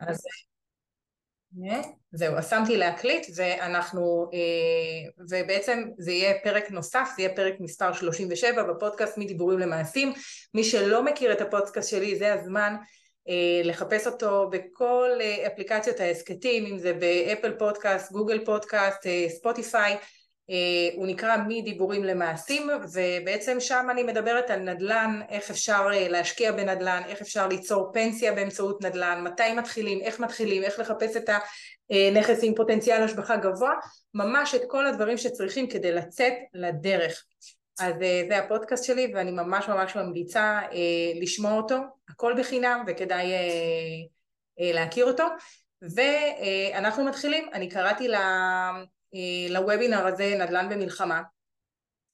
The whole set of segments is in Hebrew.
אז זהו, אז שמתי להקליט ואנחנו, אה, ובעצם זה יהיה פרק נוסף, זה יהיה פרק מספר 37 בפודקאסט מדיבורים למעשים. מי שלא מכיר את הפודקאסט שלי, זה הזמן אה, לחפש אותו בכל אה, אפליקציות ההסכתים, אם זה באפל פודקאסט, גוגל פודקאסט, ספוטיפיי. אה, הוא נקרא מדיבורים למעשים ובעצם שם אני מדברת על נדל"ן, איך אפשר אה, להשקיע בנדל"ן, איך אפשר ליצור פנסיה באמצעות נדל"ן, מתי מתחילים, איך מתחילים, איך לחפש את הנכס עם פוטנציאל השבחה גבוה, ממש את כל הדברים שצריכים כדי לצאת לדרך. אז אה, זה הפודקאסט שלי ואני ממש ממש ממליצה לשמוע אותו, הכל בחינם וכדאי להכיר אותו ואנחנו מתחילים, אני קראתי אה, לוובינר הזה נדל"ן במלחמה.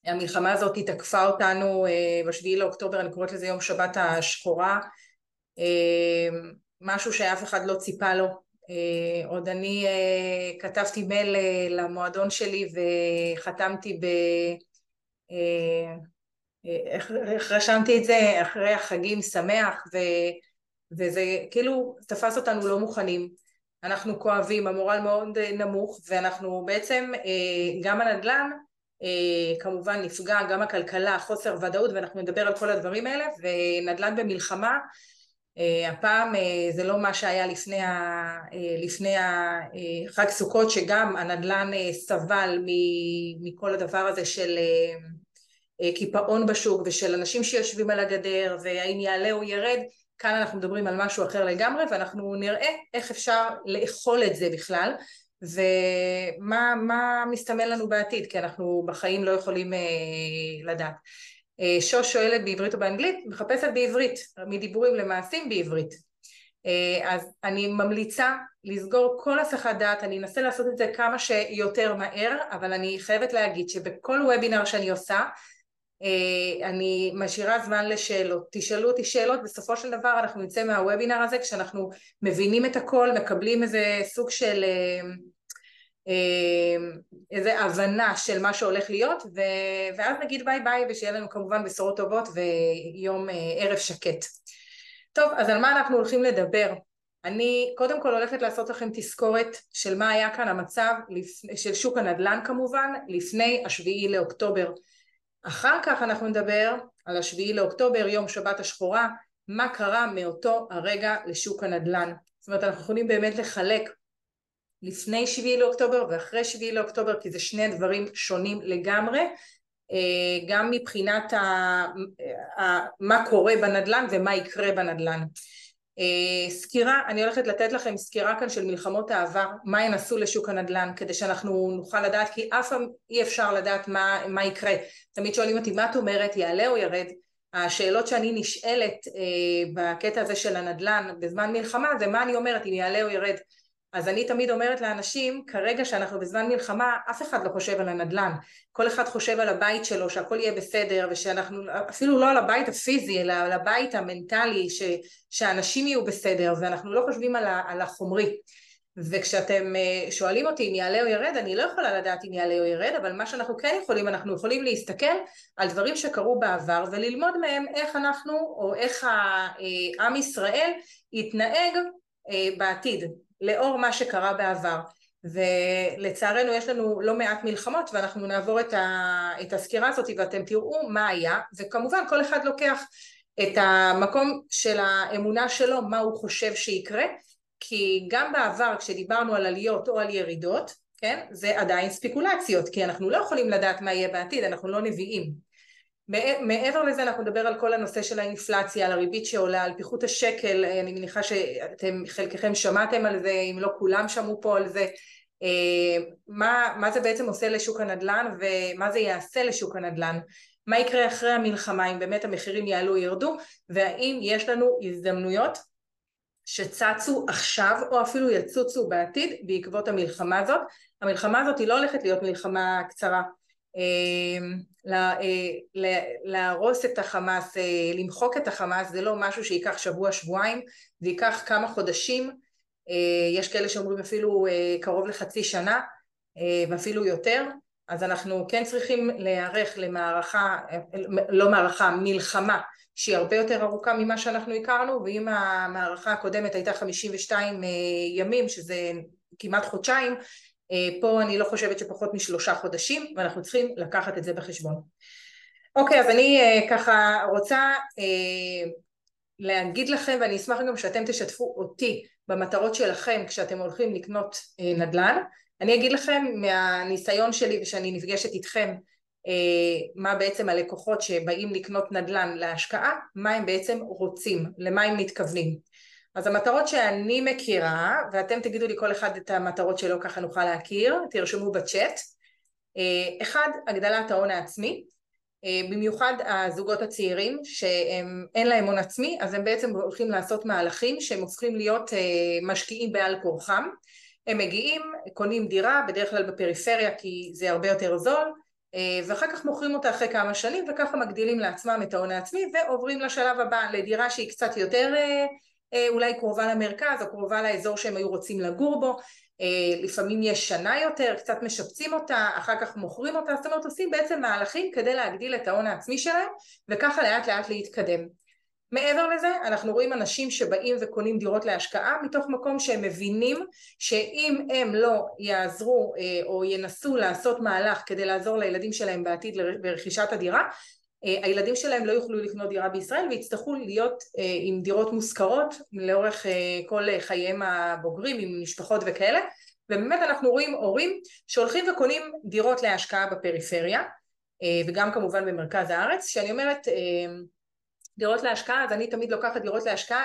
המלחמה הזאת תקפה אותנו אה, בשביעי לאוקטובר, אני קוראת לזה יום שבת השחורה, אה, משהו שאף אחד לא ציפה לו. עוד אני כתבתי מייל למועדון שלי וחתמתי ב... איך, איך רשמתי את זה? אחרי החגים שמח ו... וזה כאילו תפס אותנו לא מוכנים אנחנו כואבים, המורל מאוד אה, נמוך ואנחנו בעצם אה, גם הנדל"ן אה, כמובן נפגע, גם הכלכלה, חוסר ודאות ואנחנו נדבר על כל הדברים האלה ונדל"ן במלחמה הפעם זה לא מה שהיה לפני, ה, לפני חג סוכות שגם הנדל"ן סבל מכל הדבר הזה של קיפאון בשוק ושל אנשים שיושבים על הגדר והאם יעלה או ירד כאן אנחנו מדברים על משהו אחר לגמרי ואנחנו נראה איך אפשר לאכול את זה בכלל ומה מסתמן לנו בעתיד כי אנחנו בחיים לא יכולים אה, לדעת. אה, שוש שואלת בעברית או באנגלית? מחפשת בעברית, מדיבורים למעשים בעברית. אה, אז אני ממליצה לסגור כל הסחת דעת, אני אנסה לעשות את זה כמה שיותר מהר אבל אני חייבת להגיד שבכל וובינר שאני עושה אני משאירה זמן לשאלות, תשאלו אותי שאלות, בסופו של דבר אנחנו נצא מהוובינר הזה כשאנחנו מבינים את הכל, מקבלים איזה סוג של אה, אה, איזה הבנה של מה שהולך להיות ו... ואז נגיד ביי ביי ושיהיה לנו כמובן בשורות טובות ויום ערב שקט. טוב, אז על מה אנחנו הולכים לדבר? אני קודם כל הולכת לעשות לכם תזכורת של מה היה כאן המצב של שוק הנדל"ן כמובן לפני השביעי לאוקטובר אחר כך אנחנו נדבר על השביעי לאוקטובר, יום שבת השחורה, מה קרה מאותו הרגע לשוק הנדל"ן. זאת אומרת אנחנו יכולים באמת לחלק לפני שביעי לאוקטובר ואחרי שביעי לאוקטובר כי זה שני דברים שונים לגמרי אה, גם מבחינת ה, ה, מה קורה בנדל"ן ומה יקרה בנדל"ן. אה, סקירה, אני הולכת לתת לכם סקירה כאן של מלחמות העבר, מה הן עשו לשוק הנדל"ן, כדי שאנחנו נוכל לדעת, כי אף פעם אי אפשר לדעת מה, מה יקרה. תמיד שואלים אותי, מה את אומרת, יעלה או ירד? השאלות שאני נשאלת אה, בקטע הזה של הנדל"ן בזמן מלחמה זה מה אני אומרת, אם יעלה או ירד. אז אני תמיד אומרת לאנשים, כרגע שאנחנו בזמן מלחמה, אף אחד לא חושב על הנדל"ן. כל אחד חושב על הבית שלו, שהכל יהיה בסדר, ושאנחנו, אפילו לא על הבית הפיזי, אלא על הבית המנטלי, ש, שאנשים יהיו בסדר, ואנחנו לא חושבים על, ה, על החומרי. וכשאתם אה, שואלים אותי אם יעלה או ירד, אני לא יכולה לדעת אם יעלה או ירד, אבל מה שאנחנו כן יכולים, אנחנו יכולים להסתכל על דברים שקרו בעבר וללמוד מהם איך אנחנו, או איך אה, עם ישראל יתנהג אה, בעתיד. לאור מה שקרה בעבר. ולצערנו יש לנו לא מעט מלחמות ואנחנו נעבור את, ה, את הסקירה הזאת ואתם תראו מה היה. וכמובן כל אחד לוקח את המקום של האמונה שלו מה הוא חושב שיקרה. כי גם בעבר כשדיברנו על עליות או על ירידות כן זה עדיין ספקולציות כי אנחנו לא יכולים לדעת מה יהיה בעתיד אנחנו לא נביאים מעבר לזה אנחנו נדבר על כל הנושא של האינפלציה, על הריבית שעולה, על פיחות השקל, אני מניחה שאתם חלקכם שמעתם על זה, אם לא כולם שמעו פה על זה, אה, מה, מה זה בעצם עושה לשוק הנדל"ן ומה זה יעשה לשוק הנדל"ן, מה יקרה אחרי המלחמה אם באמת המחירים יעלו ירדו? והאם יש לנו הזדמנויות שצצו עכשיו או אפילו יצוצו בעתיד בעקבות המלחמה הזאת. המלחמה הזאת היא לא הולכת להיות מלחמה קצרה. אה, להרוס את החמאס, אה, למחוק את החמאס זה לא משהו שייקח שבוע שבועיים, זה ייקח כמה חודשים, אה, יש כאלה שאומרים אפילו קרוב לחצי שנה ואפילו יותר, אז אנחנו כן צריכים להיערך למערכה, לא מערכה, מלחמה שהיא הרבה יותר ארוכה ממה שאנחנו הכרנו ואם המערכה הקודמת הייתה 52 ימים שזה כמעט חודשיים פה אני לא חושבת שפחות משלושה חודשים ואנחנו צריכים לקחת את זה בחשבון. אוקיי אז אני ככה רוצה להגיד לכם ואני אשמח גם שאתם תשתפו אותי במטרות שלכם כשאתם הולכים לקנות נדל"ן אני אגיד לכם מהניסיון שלי ושאני נפגשת איתכם מה בעצם הלקוחות שבאים לקנות נדל"ן להשקעה, מה הם בעצם רוצים, למה הם מתכוונים. אז המטרות שאני מכירה, ואתם תגידו לי כל אחד את המטרות שלו ככה נוכל להכיר, תרשמו בצ'אט. אחד, הגדלת ההון העצמי, במיוחד הזוגות הצעירים שאין להם הון עצמי אז הם בעצם הולכים לעשות מהלכים שהם הופכים להיות משקיעים בעל כורחם הם מגיעים, קונים דירה, בדרך כלל בפריפריה כי זה הרבה יותר זול ואחר כך מוכרים אותה אחרי כמה שנים וככה מגדילים לעצמם את ההון העצמי ועוברים לשלב הבא לדירה שהיא קצת יותר אולי קרובה למרכז או קרובה לאזור שהם היו רוצים לגור בו לפעמים יש שנה יותר, קצת משפצים אותה, אחר כך מוכרים אותה, זאת אומרת עושים בעצם מהלכים כדי להגדיל את ההון העצמי שלהם וככה לאט לאט להתקדם. מעבר לזה אנחנו רואים אנשים שבאים וקונים דירות להשקעה מתוך מקום שהם מבינים שאם הם לא יעזרו או ינסו לעשות מהלך כדי לעזור לילדים שלהם בעתיד ברכישת הדירה הילדים שלהם לא יוכלו לקנות דירה בישראל ויצטרכו להיות עם דירות מושכרות לאורך כל חייהם הבוגרים עם משפחות וכאלה. ובאמת אנחנו רואים הורים שהולכים וקונים דירות להשקעה בפריפריה וגם כמובן במרכז הארץ שאני אומרת דירות להשקעה אז אני תמיד לוקחת דירות להשקעה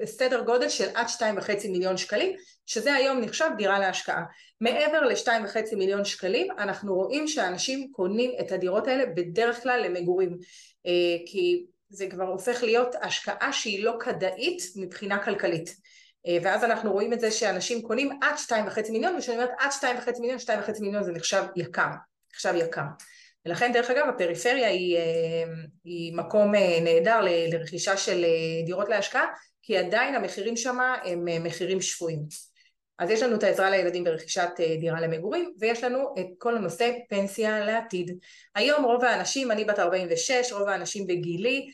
בסדר גודל של עד שתיים וחצי מיליון שקלים שזה היום נחשב דירה להשקעה. מעבר לשתיים וחצי מיליון שקלים אנחנו רואים שאנשים קונים את הדירות האלה בדרך כלל למגורים. כי זה כבר הופך להיות השקעה שהיא לא כדאית מבחינה כלכלית. ואז אנחנו רואים את זה שאנשים קונים עד שתיים וחצי מיליון וכשאני אומרת עד שתיים וחצי מיליון שתיים וחצי מיליון זה נחשב יקר נחשב יקר ולכן דרך אגב הפריפריה היא, היא מקום נהדר לרכישה של דירות להשקעה כי עדיין המחירים שם הם מחירים שפויים. אז יש לנו את העזרה לילדים ברכישת דירה למגורים ויש לנו את כל הנושא פנסיה לעתיד. היום רוב האנשים, אני בת 46, רוב האנשים בגילי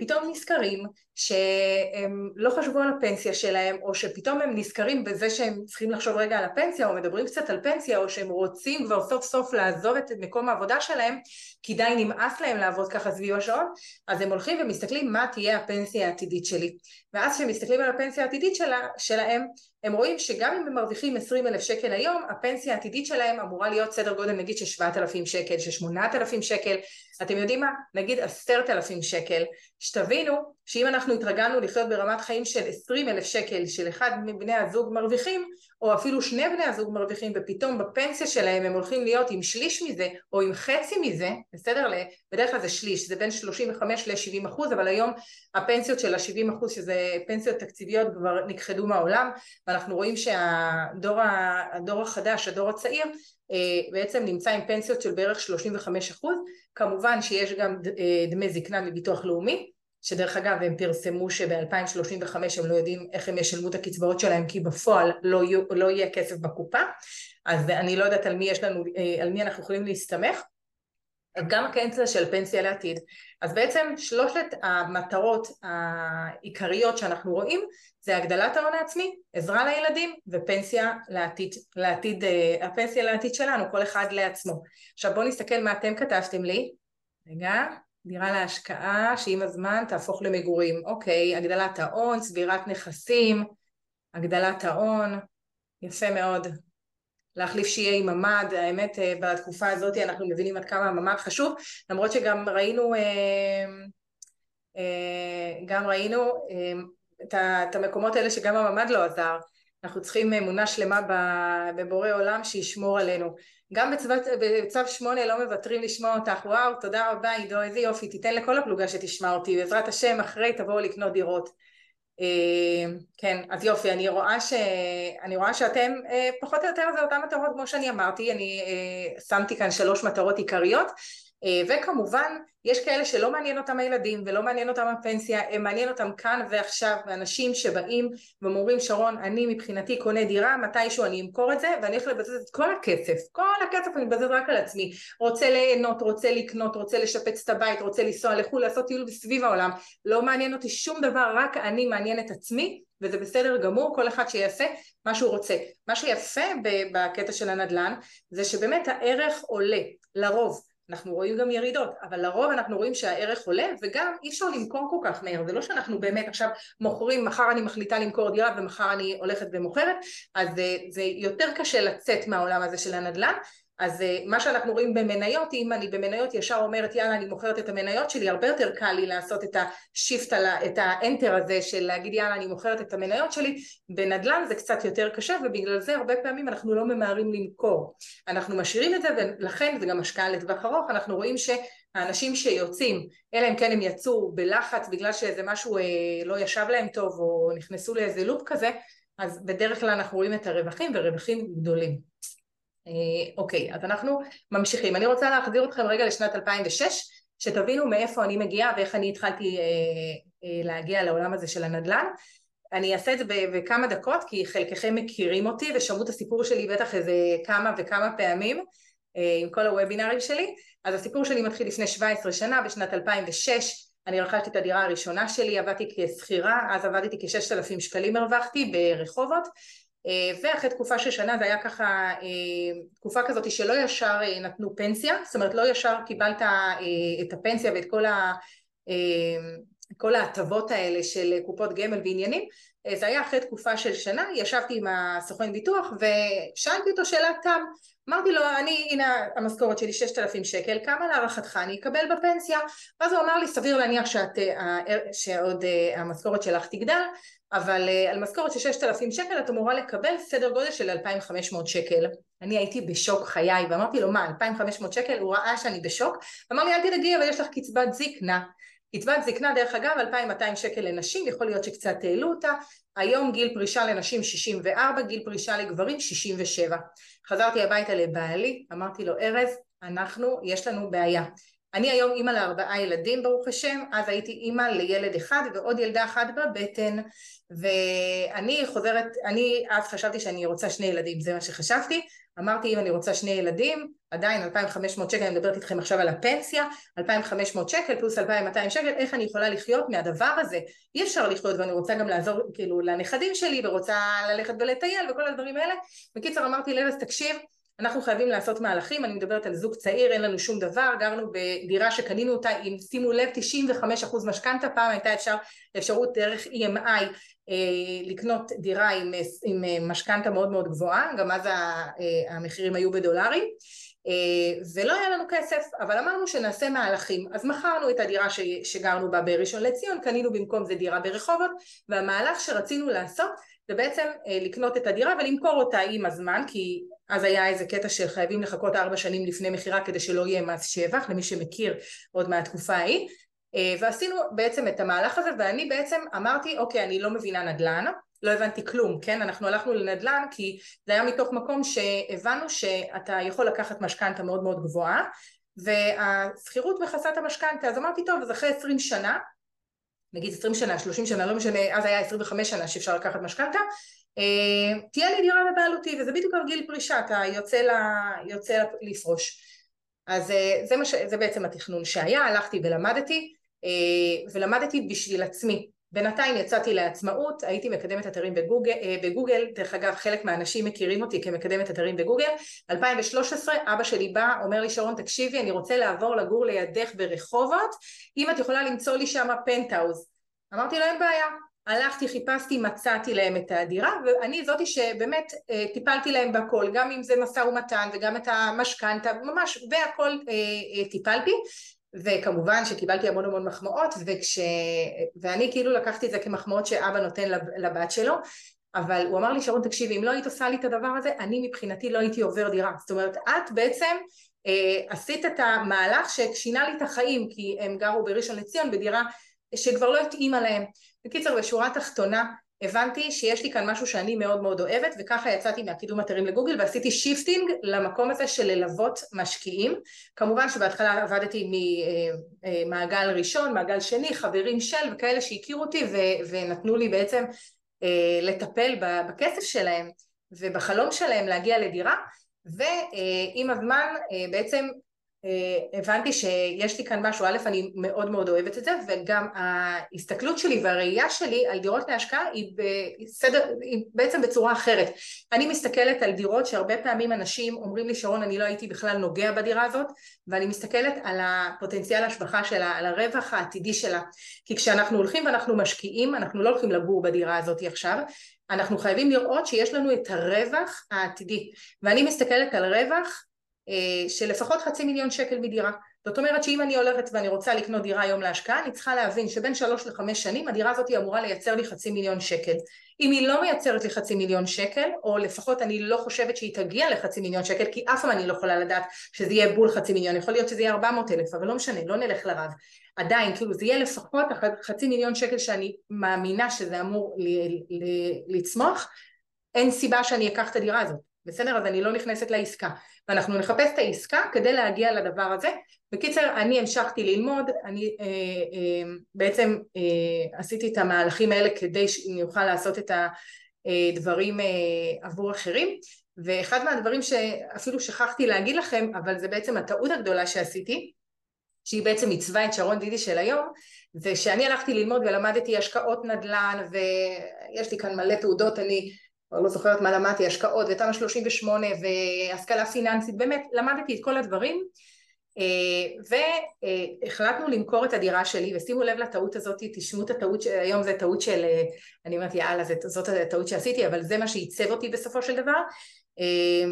פתאום נזכרים שהם לא חשבו על הפנסיה שלהם או שפתאום הם נזכרים בזה שהם צריכים לחשוב רגע על הפנסיה או מדברים קצת על פנסיה או שהם רוצים כבר סוף סוף לעזוב את מקום העבודה שלהם כי די נמאס להם לעבוד ככה סביב השעון אז הם הולכים ומסתכלים מה תהיה הפנסיה העתידית שלי. ואז כשהם מסתכלים על הפנסיה העתידית שלה, שלהם הם רואים שגם אם הם מרוויחים 20 אלף שקל היום הפנסיה העתידית שלהם אמורה להיות סדר גודל נגיד של 7,000 שקל, של 8,000 שקל אתם יודעים מה? נגיד 10,000 שקל שתבינו שאם אנחנו התרגלנו לחיות ברמת חיים של 20 אלף שקל של אחד מבני הזוג מרוויחים או אפילו שני בני הזוג מרוויחים ופתאום בפנסיה שלהם הם הולכים להיות עם שליש מזה או עם חצי מזה, בסדר? בדרך כלל זה שליש, זה בין 35 ל-70 אחוז אבל היום הפנסיות של ה-70 אחוז שזה פנסיות תקציביות כבר נכחדו מהעולם ואנחנו רואים שהדור החדש, הדור הצעיר בעצם נמצא עם פנסיות של בערך 35 אחוז כמובן שיש גם דמי זקנה מביטוח לאומי שדרך אגב הם פרסמו שב-2035 הם לא יודעים איך הם ישלמו את הקצבאות שלהם כי בפועל לא, יהיו, לא יהיה כסף בקופה אז אני לא יודעת על מי לנו, על מי אנחנו יכולים להסתמך גם הקנציה של פנסיה לעתיד אז בעצם שלושת המטרות העיקריות שאנחנו רואים זה הגדלת ההון העצמי, עזרה לילדים ופנסיה לעתיד, לעתיד, הפנסיה לעתיד שלנו, כל אחד לעצמו. עכשיו בואו נסתכל מה אתם כתבתם לי. רגע, דירה להשקעה שעם הזמן תהפוך למגורים. אוקיי, הגדלת ההון, צבירת נכסים, הגדלת ההון, יפה מאוד. להחליף שיהיה עם ממ"ד, האמת בתקופה הזאת אנחנו מבינים עד כמה הממ"ד חשוב, למרות שגם ראינו, גם ראינו את המקומות האלה שגם הממ"ד לא עזר, אנחנו צריכים אמונה שלמה בבורא עולם שישמור עלינו. גם בצו שמונה לא מוותרים לשמוע אותך, וואו תודה רבה עידו איזה יופי, תיתן לכל הפלוגה שתשמע אותי, בעזרת השם אחרי תבואו לקנות דירות. כן, אז יופי, אני רואה, ש... אני רואה שאתם פחות או יותר זה אותן מטרות כמו שאני אמרתי, אני שמתי כאן שלוש מטרות עיקריות. אה, וכמובן יש כאלה שלא מעניין אותם הילדים ולא מעניין אותם הפנסיה, הם מעניין אותם כאן ועכשיו, אנשים שבאים ואומרים שרון אני מבחינתי קונה דירה, מתישהו אני אמכור את זה ואני הולך לבזבז את כל הכסף, כל הכסף אני מבזבז רק על עצמי, רוצה ליהנות, רוצה לקנות, רוצה לשפץ את הבית, רוצה לנסוע לחו"ל, לעשות טיול סביב העולם, לא מעניין אותי שום דבר, רק אני מעניין את עצמי וזה בסדר גמור, כל אחד שיעשה מה שהוא רוצה. מה שיפה בקטע של הנדל"ן זה שבאמת הערך עולה, לרוב. אנחנו רואים גם ירידות, אבל לרוב אנחנו רואים שהערך עולה וגם אי אפשר למכור כל כך מהר, זה לא שאנחנו באמת עכשיו מוכרים, מחר אני מחליטה למכור דירה ומחר אני הולכת ומוכרת, אז זה, זה יותר קשה לצאת מהעולם הזה של הנדל"ן, אז אה, מה שאנחנו רואים במניות, אם אני במניות ישר אומרת יאללה אני מוכרת את המניות שלי, הרבה יותר קל לי לעשות את השיפט, את האנטר הזה של להגיד יאללה אני מוכרת את המניות שלי, בנדל"ן זה קצת יותר קשה ובגלל זה הרבה פעמים אנחנו לא ממהרים למכור, אנחנו משאירים את זה ולכן זה גם השקעה לטווח ארוך, אנחנו רואים שהאנשים שיוצאים, אלא אם כן הם יצאו בלחץ בגלל שאיזה משהו אה, לא ישב להם טוב או נכנסו לאיזה לופ כזה, אז בדרך כלל אנחנו רואים את הרווחים ורווחים גדולים. אה, אוקיי, אז אנחנו ממשיכים. אני רוצה להחזיר אתכם רגע לשנת 2006, שתבינו מאיפה אני מגיעה ואיך אני התחלתי אה, אה, להגיע לעולם הזה של הנדל"ן. אני אעשה את זה בכמה דקות, כי חלקכם מכירים אותי ושמעו את הסיפור שלי בטח איזה כמה וכמה פעמים עם כל הוובינרים שלי. אז הסיפור שלי מתחיל לפני 17 שנה, בשנת 2006. אני רכשתי את הדירה הראשונה שלי, עבדתי כשכירה, אז עבדתי כ-6,000 שקלים הרווחתי ברחובות, אה, ואחרי תקופה של שנה זה היה ככה אה, תקופה כזאת שלא ישר אה, נתנו פנסיה, זאת אומרת לא ישר קיבלת את הפנסיה ואת כל ההטבות האלה של קופות גמל ועניינים, זה היה אחרי תקופה של שנה, ישבתי עם הסוכן ביטוח ושאלתי אותו שאלת תם, אמרתי לו אני הנה המשכורת שלי 6,000 שקל, כמה להערכתך אני אקבל בפנסיה? ואז הוא אמר לי סביר להניח שאת, שעוד המשכורת שלך תגדל אבל uh, על משכורת של 6,000 שקל את אמורה לקבל סדר גודל של 2,500 שקל. אני הייתי בשוק חיי ואמרתי לו מה 2,500 שקל? הוא ראה שאני בשוק אמר לי אל תדאגי אבל יש לך קצבת זקנה קצבת זקנה דרך אגב 2,200 שקל לנשים יכול להיות שקצת העלו אותה היום גיל פרישה לנשים 64 גיל פרישה לגברים 67 חזרתי הביתה לבעלי אמרתי לו ארז אנחנו יש לנו בעיה אני היום אימא לארבעה ילדים ברוך השם, אז הייתי אימא לילד אחד ועוד ילדה אחת בבטן ואני חוזרת, אני אז חשבתי שאני רוצה שני ילדים, זה מה שחשבתי, אמרתי אם אני רוצה שני ילדים, עדיין 2,500 שקל, אני מדברת איתכם עכשיו על הפנסיה, 2,500 שקל פלוס 2,200 שקל, איך אני יכולה לחיות מהדבר הזה? אי אפשר לחיות ואני רוצה גם לעזור כאילו לנכדים שלי ורוצה ללכת ולטייל וכל הדברים האלה. בקיצר אמרתי לארז תקשיב אנחנו חייבים לעשות מהלכים, אני מדברת על זוג צעיר, אין לנו שום דבר, גרנו בדירה שקנינו אותה עם, שימו לב, 95% משכנתה, פעם הייתה אפשר, אפשרות דרך EMI אה, לקנות דירה עם, עם משכנתה מאוד מאוד גבוהה, גם אז אה, המחירים היו בדולרים, אה, ולא היה לנו כסף, אבל אמרנו שנעשה מהלכים, אז מכרנו את הדירה שגרנו בה בראשון לציון, קנינו במקום זה דירה ברחובות, והמהלך שרצינו לעשות זה בעצם לקנות את הדירה ולמכור אותה עם הזמן, כי אז היה איזה קטע שחייבים לחכות ארבע שנים לפני מכירה כדי שלא יהיה מס שבח, למי שמכיר עוד מהתקופה ההיא, אה, ועשינו בעצם את המהלך הזה, ואני בעצם אמרתי, אוקיי, אני לא מבינה נדל"ן, לא הבנתי כלום, כן? אנחנו הלכנו לנדל"ן כי זה היה מתוך מקום שהבנו שאתה יכול לקחת משכנתה מאוד מאוד גבוהה, והשכירות מכסה את המשכנתה, אז אמרתי, טוב, אז אחרי עשרים שנה, נגיד עשרים שנה, שלושים שנה, לא משנה, אז היה עשרים וחמש שנה שאפשר לקחת משכנתה, תהיה לי דירה בבעלותי וזה בדיוק על גיל פרישה אתה יוצא, לה, יוצא לפרוש. אז אה, זה, ש... זה בעצם התכנון שהיה הלכתי ולמדתי אה, ולמדתי בשביל עצמי. בינתיים יצאתי לעצמאות, הייתי מקדמת אתרים בגוגל, בגוגל, דרך אגב חלק מהאנשים מכירים אותי כמקדמת אתרים בגוגל, 2013 אבא שלי בא, אומר לי שרון תקשיבי אני רוצה לעבור לגור לידך ברחובות, אם את יכולה למצוא לי שם פנטהאוז, אמרתי לו אין בעיה, הלכתי, חיפשתי, מצאתי להם את הדירה ואני זאתי שבאמת אה, טיפלתי להם בכל, גם אם זה משא ומתן וגם את המשכנתה, ממש, והכל אה, אה, טיפלתי. וכמובן שקיבלתי המון המון מחמאות וכש... ואני כאילו לקחתי את זה כמחמאות שאבא נותן לבת שלו אבל הוא אמר לי שרון תקשיבי אם לא היית עושה לי את הדבר הזה אני מבחינתי לא הייתי עובר דירה. זאת אומרת את בעצם אה, עשיתי את המהלך ששינה לי את החיים כי הם גרו בראשון לציון בדירה שכבר לא התאימה להם בקיצר בשורה התחתונה הבנתי שיש לי כאן משהו שאני מאוד מאוד אוהבת וככה יצאתי מהקידום אתרים לגוגל ועשיתי shifting למקום הזה של ללוות משקיעים. כמובן שבהתחלה עבדתי ממעגל ראשון, מעגל שני, חברים של וכאלה שהכירו אותי ו- ונתנו לי בעצם אה, לטפל בכסף שלהם ובחלום שלהם להגיע לדירה. ועם הזמן אה, בעצם אה, הבנתי שיש לי כאן משהו, א', אני מאוד מאוד אוהבת את זה, וגם ההסתכלות שלי והראייה שלי על דירות להשקעה היא, בסדר, היא בעצם בצורה אחרת. אני מסתכלת על דירות שהרבה פעמים אנשים אומרים לי, שרון, אני לא הייתי בכלל נוגע בדירה הזאת, ואני מסתכלת על הפוטנציאל ההשבחה שלה, על הרווח העתידי שלה. כי כשאנחנו הולכים ואנחנו משקיעים, אנחנו לא הולכים לגור בדירה הזאת עכשיו, אנחנו חייבים לראות שיש לנו את הרווח העתידי. ואני מסתכלת על רווח אה, של לפחות חצי מיליון שקל מדירה. זאת אומרת שאם אני הולכת ואני רוצה לקנות דירה היום להשקעה, אני צריכה להבין שבין שלוש לחמש שנים הדירה הזאת אמורה לייצר לי חצי מיליון שקל. אם היא לא מייצרת לי חצי מיליון שקל, או לפחות אני לא חושבת שהיא תגיע לחצי מיליון שקל, כי אף פעם אני לא יכולה לדעת שזה יהיה בול חצי מיליון, יכול להיות שזה יהיה ארבע מאות אלף, אבל לא משנה, לא נלך לרב. עדיין, כאילו זה יהיה לפחות חצי מיליון שקל שאני מאמינה שזה אמור לצמוח, אין סיבה שאני אקח את הדירה הזאת. בסדר? אז אני לא נכנסת לעסקה. ואנחנו נחפש את העסקה כדי להגיע לדבר הזה. בקיצר, אני המשכתי ללמוד, אני אה, אה, בעצם אה, עשיתי את המהלכים האלה כדי שאני אוכל לעשות את הדברים אה, עבור אחרים. ואחד מהדברים שאפילו שכחתי להגיד לכם, אבל זה בעצם הטעות הגדולה שעשיתי, שהיא בעצם עיצבה את שרון דידי של היום, זה שאני הלכתי ללמוד ולמדתי השקעות נדל"ן ויש לי כאן מלא תעודות, אני כבר לא זוכרת מה למדתי, השקעות ותמ"א 38 והשכלה פיננסית, באמת למדתי את כל הדברים אה, והחלטנו למכור את הדירה שלי ושימו לב לטעות הזאת, תשמעו את הטעות, היום זה טעות של, אה, אני אומרת יאללה זאת הטעות שעשיתי אבל זה מה שעיצב אותי בסופו של דבר אה,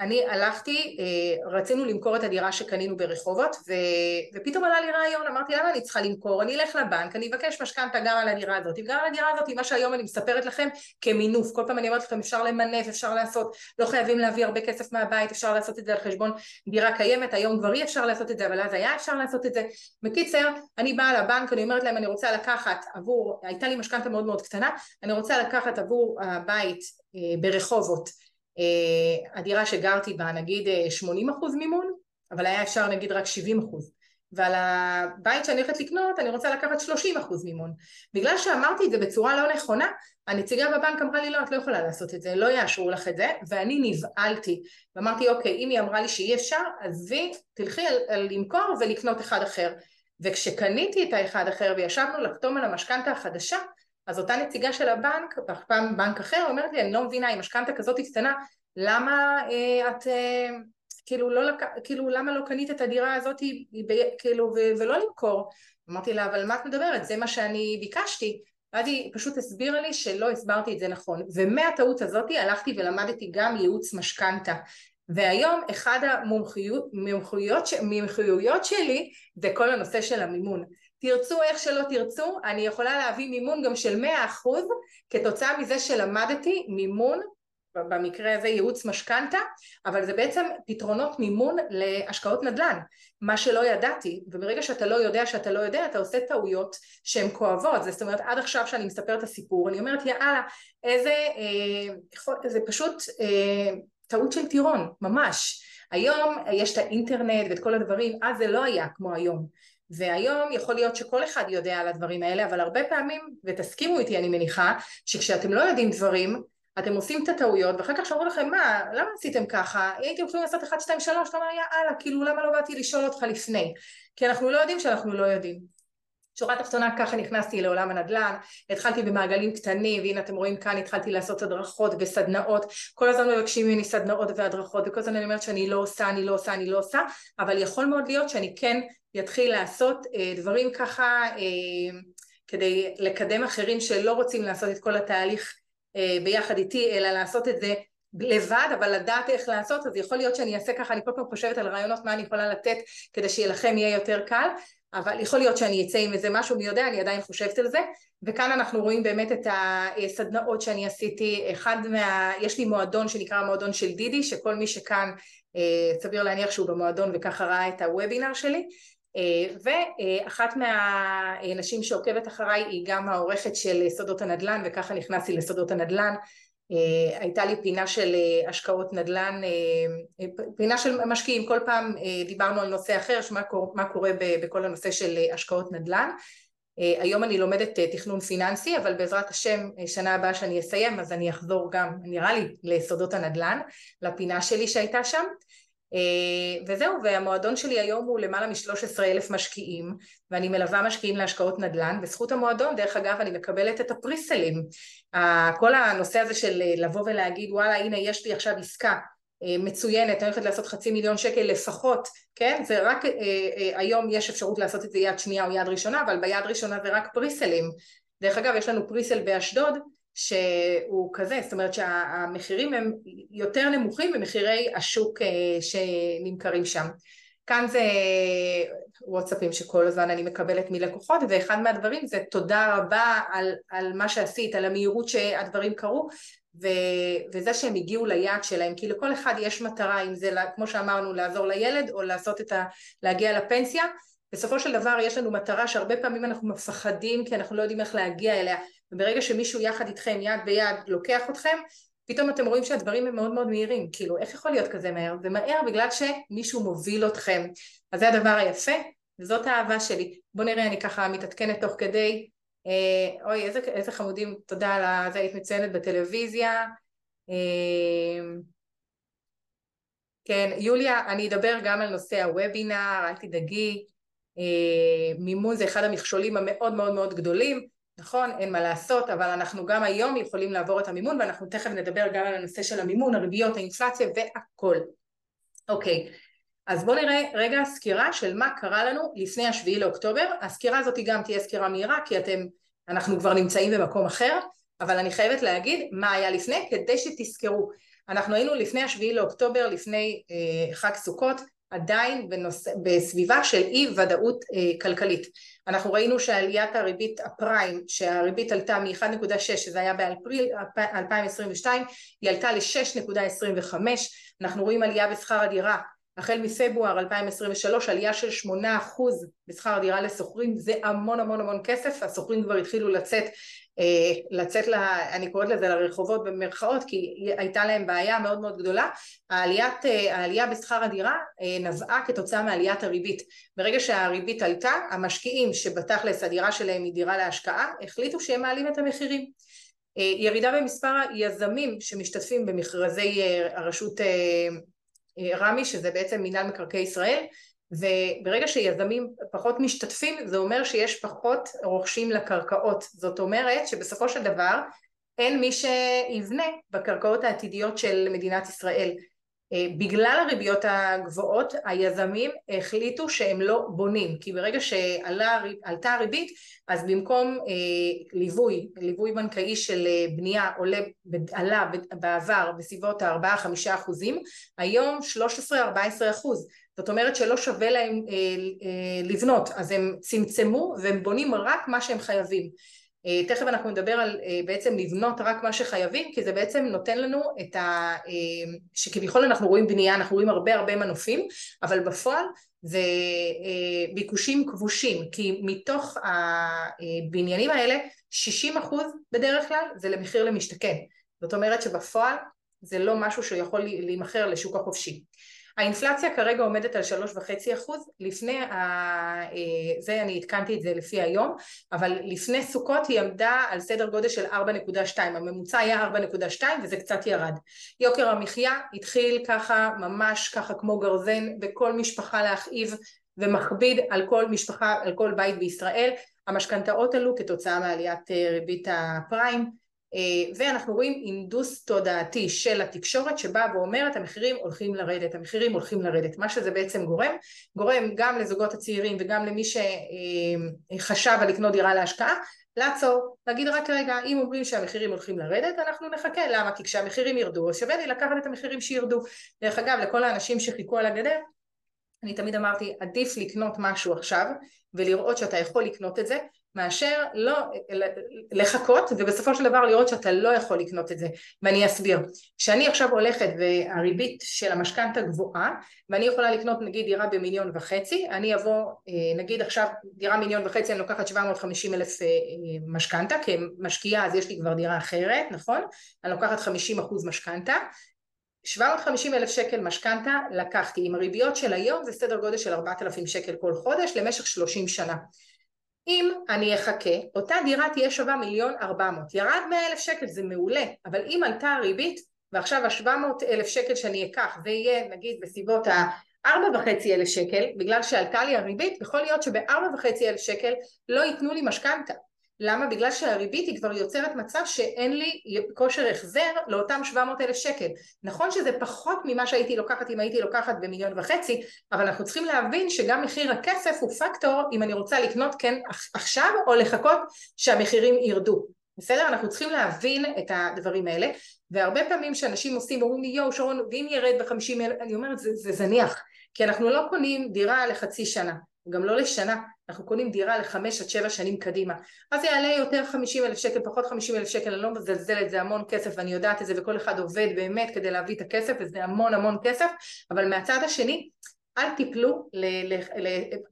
אני הלכתי, אה, רצינו למכור את הדירה שקנינו ברחובות ו, ופתאום עלה לי רעיון, אמרתי למה אני צריכה למכור, אני אלך לבנק, אני אבקש משכנתה גם על הדירה הזאת, גם על הדירה הזאת, מה שהיום אני מספרת לכם כמינוף, כל פעם אני אומרת לכם אפשר למנף, אפשר לעשות, לא חייבים להביא הרבה כסף מהבית, אפשר לעשות את זה על חשבון דירה קיימת, היום כבר אי אפשר לעשות את זה, אבל אז היה אפשר לעשות את זה. בקיצר, אני באה לבנק, אני אומרת להם אני רוצה לקחת עבור, הייתה לי משכנתה מאוד מאוד קטנה, אני רוצה לקחת עבור הבית אה, ברחובות הדירה שגרתי בה נגיד 80 אה, אחוז מימון, אבל היה אפשר נגיד רק 70 אחוז. ועל הבית שאני הולכת לקנות אני רוצה לקחת 30 אחוז מימון. בגלל שאמרתי את זה בצורה לא נכונה, הנציגה בבנק אמרה לי לא, את לא יכולה לעשות את זה, לא יאשרו לך את זה, ואני נבהלתי. ואמרתי אוקיי, אם היא אמרה לי שאי אפשר, עזבי, תלכי למכור ולקנות אחד אחר. וכשקניתי את האחד אחר וישבנו לחתום על המשכנתה החדשה, אז אותה נציגה של הבנק, פעם בנק אחר, אומרת לי, אני לא מבינה, עם משכנתה כזאת קטנה, למה אה, את, אה, כאילו, לא, כאילו, למה לא קנית את הדירה הזאת, כאילו, ו, ולא למכור? אמרתי לה, אבל מה את מדברת? זה מה שאני ביקשתי. ואז היא פשוט הסבירה לי שלא הסברתי את זה נכון. ומהטעות הזאת הלכתי ולמדתי גם ייעוץ משכנתה. והיום אחד המומחיויות שלי זה כל הנושא של המימון. תרצו איך שלא תרצו, אני יכולה להביא מימון גם של 100% כתוצאה מזה שלמדתי מימון, במקרה הזה ייעוץ משכנתה, אבל זה בעצם פתרונות מימון להשקעות נדל"ן, מה שלא ידעתי, וברגע שאתה לא יודע שאתה לא יודע, אתה עושה טעויות שהן כואבות, זאת אומרת עד עכשיו שאני מספרת את הסיפור, אני אומרת יאללה, איזה, אה, זה פשוט אה, טעות של טירון, ממש. היום יש את האינטרנט ואת כל הדברים, אז זה לא היה כמו היום. והיום יכול להיות שכל אחד יודע על הדברים האלה, אבל הרבה פעמים, ותסכימו איתי אני מניחה, שכשאתם לא יודעים דברים, אתם עושים את הטעויות, ואחר כך שאומרים לכם, מה, למה עשיתם ככה? הייתם יכולים לעשות 1, 2, 3, אתה אומר, יאללה, כאילו, למה לא באתי לשאול אותך לפני? כי אנחנו לא יודעים שאנחנו לא יודעים. שורה תחתונה ככה נכנסתי לעולם הנדל"ן, התחלתי במעגלים קטנים והנה אתם רואים כאן התחלתי לעשות הדרכות וסדנאות, כל הזמן מבקשים ממני סדנאות והדרכות וכל הזמן אני אומרת שאני לא עושה, אני לא עושה, אני לא עושה, אבל יכול מאוד להיות שאני כן יתחיל לעשות אה, דברים ככה אה, כדי לקדם אחרים שלא רוצים לעשות את כל התהליך ביחד איתי, אלא לעשות את זה לבד, אבל לדעת איך לעשות, אז יכול להיות שאני אעשה ככה, אני כל פעם חושבת על רעיונות מה אני יכולה לתת כדי שלכם יהיה יותר קל, אבל יכול להיות שאני אצא עם איזה משהו, מי יודע, אני עדיין חושבת על זה, וכאן אנחנו רואים באמת את הסדנאות שאני עשיתי, אחד מה... יש לי מועדון שנקרא מועדון של דידי, שכל מי שכאן סביר להניח שהוא במועדון וככה ראה את הוובינר שלי, ואחת מהנשים שעוקבת אחריי היא גם העורכת של סודות הנדל"ן וככה נכנסתי לסודות הנדל"ן. הייתה לי פינה של השקעות נדל"ן, פינה של משקיעים, כל פעם דיברנו על נושא אחר, מה קורה בכל הנושא של השקעות נדל"ן. היום אני לומדת תכנון פיננסי אבל בעזרת השם שנה הבאה שאני אסיים אז אני אחזור גם נראה לי לסודות הנדל"ן לפינה שלי שהייתה שם וזהו והמועדון שלי היום הוא למעלה מ-13 אלף משקיעים ואני מלווה משקיעים להשקעות נדל"ן בזכות המועדון דרך אגב אני מקבלת את הפריסלים כל הנושא הזה של לבוא ולהגיד וואלה הנה יש לי עכשיו עסקה מצוינת, אני הולכת לעשות חצי מיליון שקל לפחות, כן? זה רק, היום יש אפשרות לעשות את זה יד שנייה או יד ראשונה, אבל ביד ראשונה זה רק פריסלים. דרך אגב, יש לנו פריסל באשדוד, שהוא כזה, זאת אומרת שהמחירים הם יותר נמוכים ממחירי השוק שנמכרים שם. כאן זה וואטסאפים שכל הזמן אני מקבלת מלקוחות, ואחד מהדברים זה תודה רבה על, על מה שעשית, על המהירות שהדברים קרו, ו, וזה שהם הגיעו ליעד שלהם, כי לכל אחד יש מטרה, אם זה כמו שאמרנו לעזור לילד או לעשות את ה... להגיע לפנסיה, בסופו של דבר יש לנו מטרה שהרבה פעמים אנחנו מפחדים כי אנחנו לא יודעים איך להגיע אליה, וברגע שמישהו יחד איתכם יד ביד לוקח אתכם, פתאום אתם רואים שהדברים הם מאוד מאוד מהירים, כאילו איך יכול להיות כזה מהר? זה מהר בגלל שמישהו מוביל אתכם, אז זה הדבר היפה, וזאת האהבה שלי. בואו נראה, אני ככה מתעדכנת תוך כדי אה, אוי, איזה, איזה חמודים, תודה על זה, היית מצוינת בטלוויזיה. אה, כן, יוליה, אני אדבר גם על נושא הוובינר, אל תדאגי. אה, מימון זה אחד המכשולים המאוד מאוד מאוד גדולים, נכון? אין מה לעשות, אבל אנחנו גם היום יכולים לעבור את המימון, ואנחנו תכף נדבר גם על הנושא של המימון, הריביות, האינפלציה והכל. אוקיי. אז בואו נראה רגע סקירה של מה קרה לנו לפני השביעי לאוקטובר, הסקירה הזאת גם תהיה סקירה מהירה כי אתם, אנחנו כבר נמצאים במקום אחר, אבל אני חייבת להגיד מה היה לפני כדי שתזכרו, אנחנו היינו לפני השביעי לאוקטובר, לפני אה, חג סוכות, עדיין בנוס... בסביבה של אי ודאות אה, כלכלית. אנחנו ראינו שעליית הריבית הפריים, שהריבית עלתה מ-1.6 שזה היה באפריל 2022, היא עלתה ל-6.25, אנחנו רואים עלייה בשכר הדירה. החל מפברואר 2023 עלייה של 8% בשכר הדירה לשוכרים. זה המון המון המון כסף. השוכרים כבר התחילו לצאת אה, לצאת, לה, אני קוראת לזה לרחובות במרכאות כי הייתה להם בעיה מאוד מאוד גדולה. העליית, אה, העלייה בשכר הדירה אה, נבעה כתוצאה מעליית הריבית. ברגע שהריבית עלתה המשקיעים שבתכלס הדירה שלהם היא דירה להשקעה החליטו שהם מעלים את המחירים. ירידה במספר היזמים שמשתתפים במכרזי הרשות רמ"י שזה בעצם מינהל מקרקעי ישראל וברגע שיזמים פחות משתתפים זה אומר שיש פחות רוכשים לקרקעות. זאת אומרת שבסופו של דבר אין מי שיבנה בקרקעות העתידיות של מדינת ישראל. אה, בגלל הריביות הגבוהות היזמים החליטו שהם לא בונים כי ברגע שעלתה הריבית אז במקום אה, ליווי, ליווי בנקאי של אה, בנייה עולה, עלה בעבר בסביבות ה-4-5 אחוזים היום 13-14 אחוז זאת אומרת שלא שווה להם לבנות. אז הם צמצמו והם בונים רק מה שהם חייבים. אה, תכף אנחנו נדבר על אה, בעצם לבנות רק מה שחייבים כי זה בעצם נותן לנו את ה... אה, שכביכול אנחנו רואים בנייה, אנחנו רואים הרבה הרבה מנופים אבל בפועל זה ביקושים כבושים כי מתוך הבניינים האלה 60% בדרך כלל זה למחיר למשתכן. זאת אומרת שבפועל זה לא משהו שיכול להימכר לשוק החופשי האינפלציה כרגע עומדת על שלוש וחצי אחוז, לפני, ה... אה, זה אני עדכנתי את זה לפי היום, אבל לפני סוכות היא עמדה על סדר גודל של 4.2, הממוצע היה 4.2 וזה קצת ירד. יוקר המחיה התחיל ככה ממש ככה כמו גרזן בכל משפחה להכאיב ומכביד על כל משפחה, על כל בית בישראל, המשכנתאות עלו כתוצאה מעליית אה, ריבית הפריים ואנחנו רואים אינדוס תודעתי של התקשורת שבאה ואומרת המחירים הולכים לרדת, המחירים הולכים לרדת. מה שזה בעצם גורם, גורם גם לזוגות הצעירים וגם למי שחשב על לקנות דירה להשקעה לעצור, להגיד רק רגע אם אומרים שהמחירים הולכים לרדת אנחנו נחכה, למה? כי כשהמחירים ירדו אז שווה לי לקחת את המחירים שירדו. דרך אגב לכל האנשים שחיכו על הגדר אני תמיד אמרתי עדיף לקנות משהו עכשיו ולראות שאתה יכול לקנות את זה מאשר לא לחכות ובסופו של דבר לראות שאתה לא יכול לקנות את זה. ואני אסביר. כשאני עכשיו הולכת והריבית של המשכנתה גבוהה ואני יכולה לקנות נגיד דירה במיליון וחצי אני אבוא נגיד עכשיו דירה מיליון וחצי אני לוקחת 750 אלף משכנתה כמשקיעה אז יש לי כבר דירה אחרת נכון? אני לוקחת 50 אחוז משכנתה. 750 אלף שקל משכנתה לקחתי, עם הריביות של היום זה סדר גודל של 4,000 שקל כל חודש למשך 30 שנה. אם אני אחכה, אותה דירה תהיה שווה מיליון 400, ירד 100 אלף שקל זה מעולה, אבל אם עלתה הריבית ועכשיו ה-700 אלף שקל שאני אקח זה יהיה נגיד בסביבות ה-4.5 אלף שקל, בגלל שעלתה לי הריבית, יכול להיות שב-4.5 אלף שקל לא ייתנו לי משכנתה. למה? בגלל שהריבית היא כבר יוצרת מצב שאין לי כושר החזר לאותם 700 אלף שקל. נכון שזה פחות ממה שהייתי לוקחת אם הייתי לוקחת במיליון וחצי, אבל אנחנו צריכים להבין שגם מחיר הכסף הוא פקטור אם אני רוצה לקנות כן עכשיו או לחכות שהמחירים ירדו. בסדר? אנחנו צריכים להבין את הדברים האלה, והרבה פעמים שאנשים עושים, אומרים לי יואו שרון, ואם ירד בחמישים אלף, אני אומרת זה, זה זניח, כי אנחנו לא קונים דירה לחצי שנה, גם לא לשנה, אנחנו קונים דירה לחמש עד שבע שנים קדימה. אז זה יעלה יותר חמישים אלף שקל, פחות חמישים אלף שקל, אני לא מזלזלת, זה המון כסף ואני יודעת את זה וכל אחד עובד באמת כדי להביא את הכסף וזה המון המון כסף. אבל מהצד השני אל תיפלו, ל, ל, ל,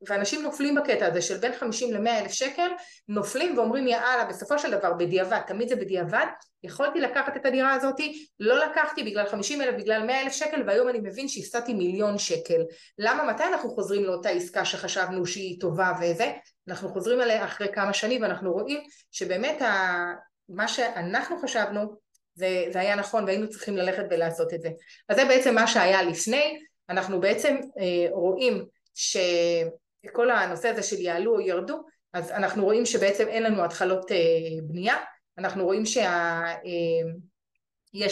ואנשים נופלים בקטע הזה של בין 50 ל-100 אלף שקל, נופלים ואומרים יאללה בסופו של דבר בדיעבד, תמיד זה בדיעבד, יכולתי לקחת את הדירה הזאתי, לא לקחתי בגלל 50 אלף, בגלל 100 אלף שקל והיום אני מבין שהפסדתי מיליון שקל. למה מתי אנחנו חוזרים לאותה עסקה שחשבנו שהיא טובה וזה? אנחנו חוזרים אליה אחרי כמה שנים ואנחנו רואים שבאמת ה... מה שאנחנו חשבנו זה, זה היה נכון והיינו צריכים ללכת ולעשות את זה. אז זה בעצם מה שהיה לפני אנחנו בעצם אה, רואים שכל הנושא הזה של יעלו או ירדו, אז אנחנו רואים שבעצם אין לנו התחלות אה, בנייה, אנחנו רואים שיש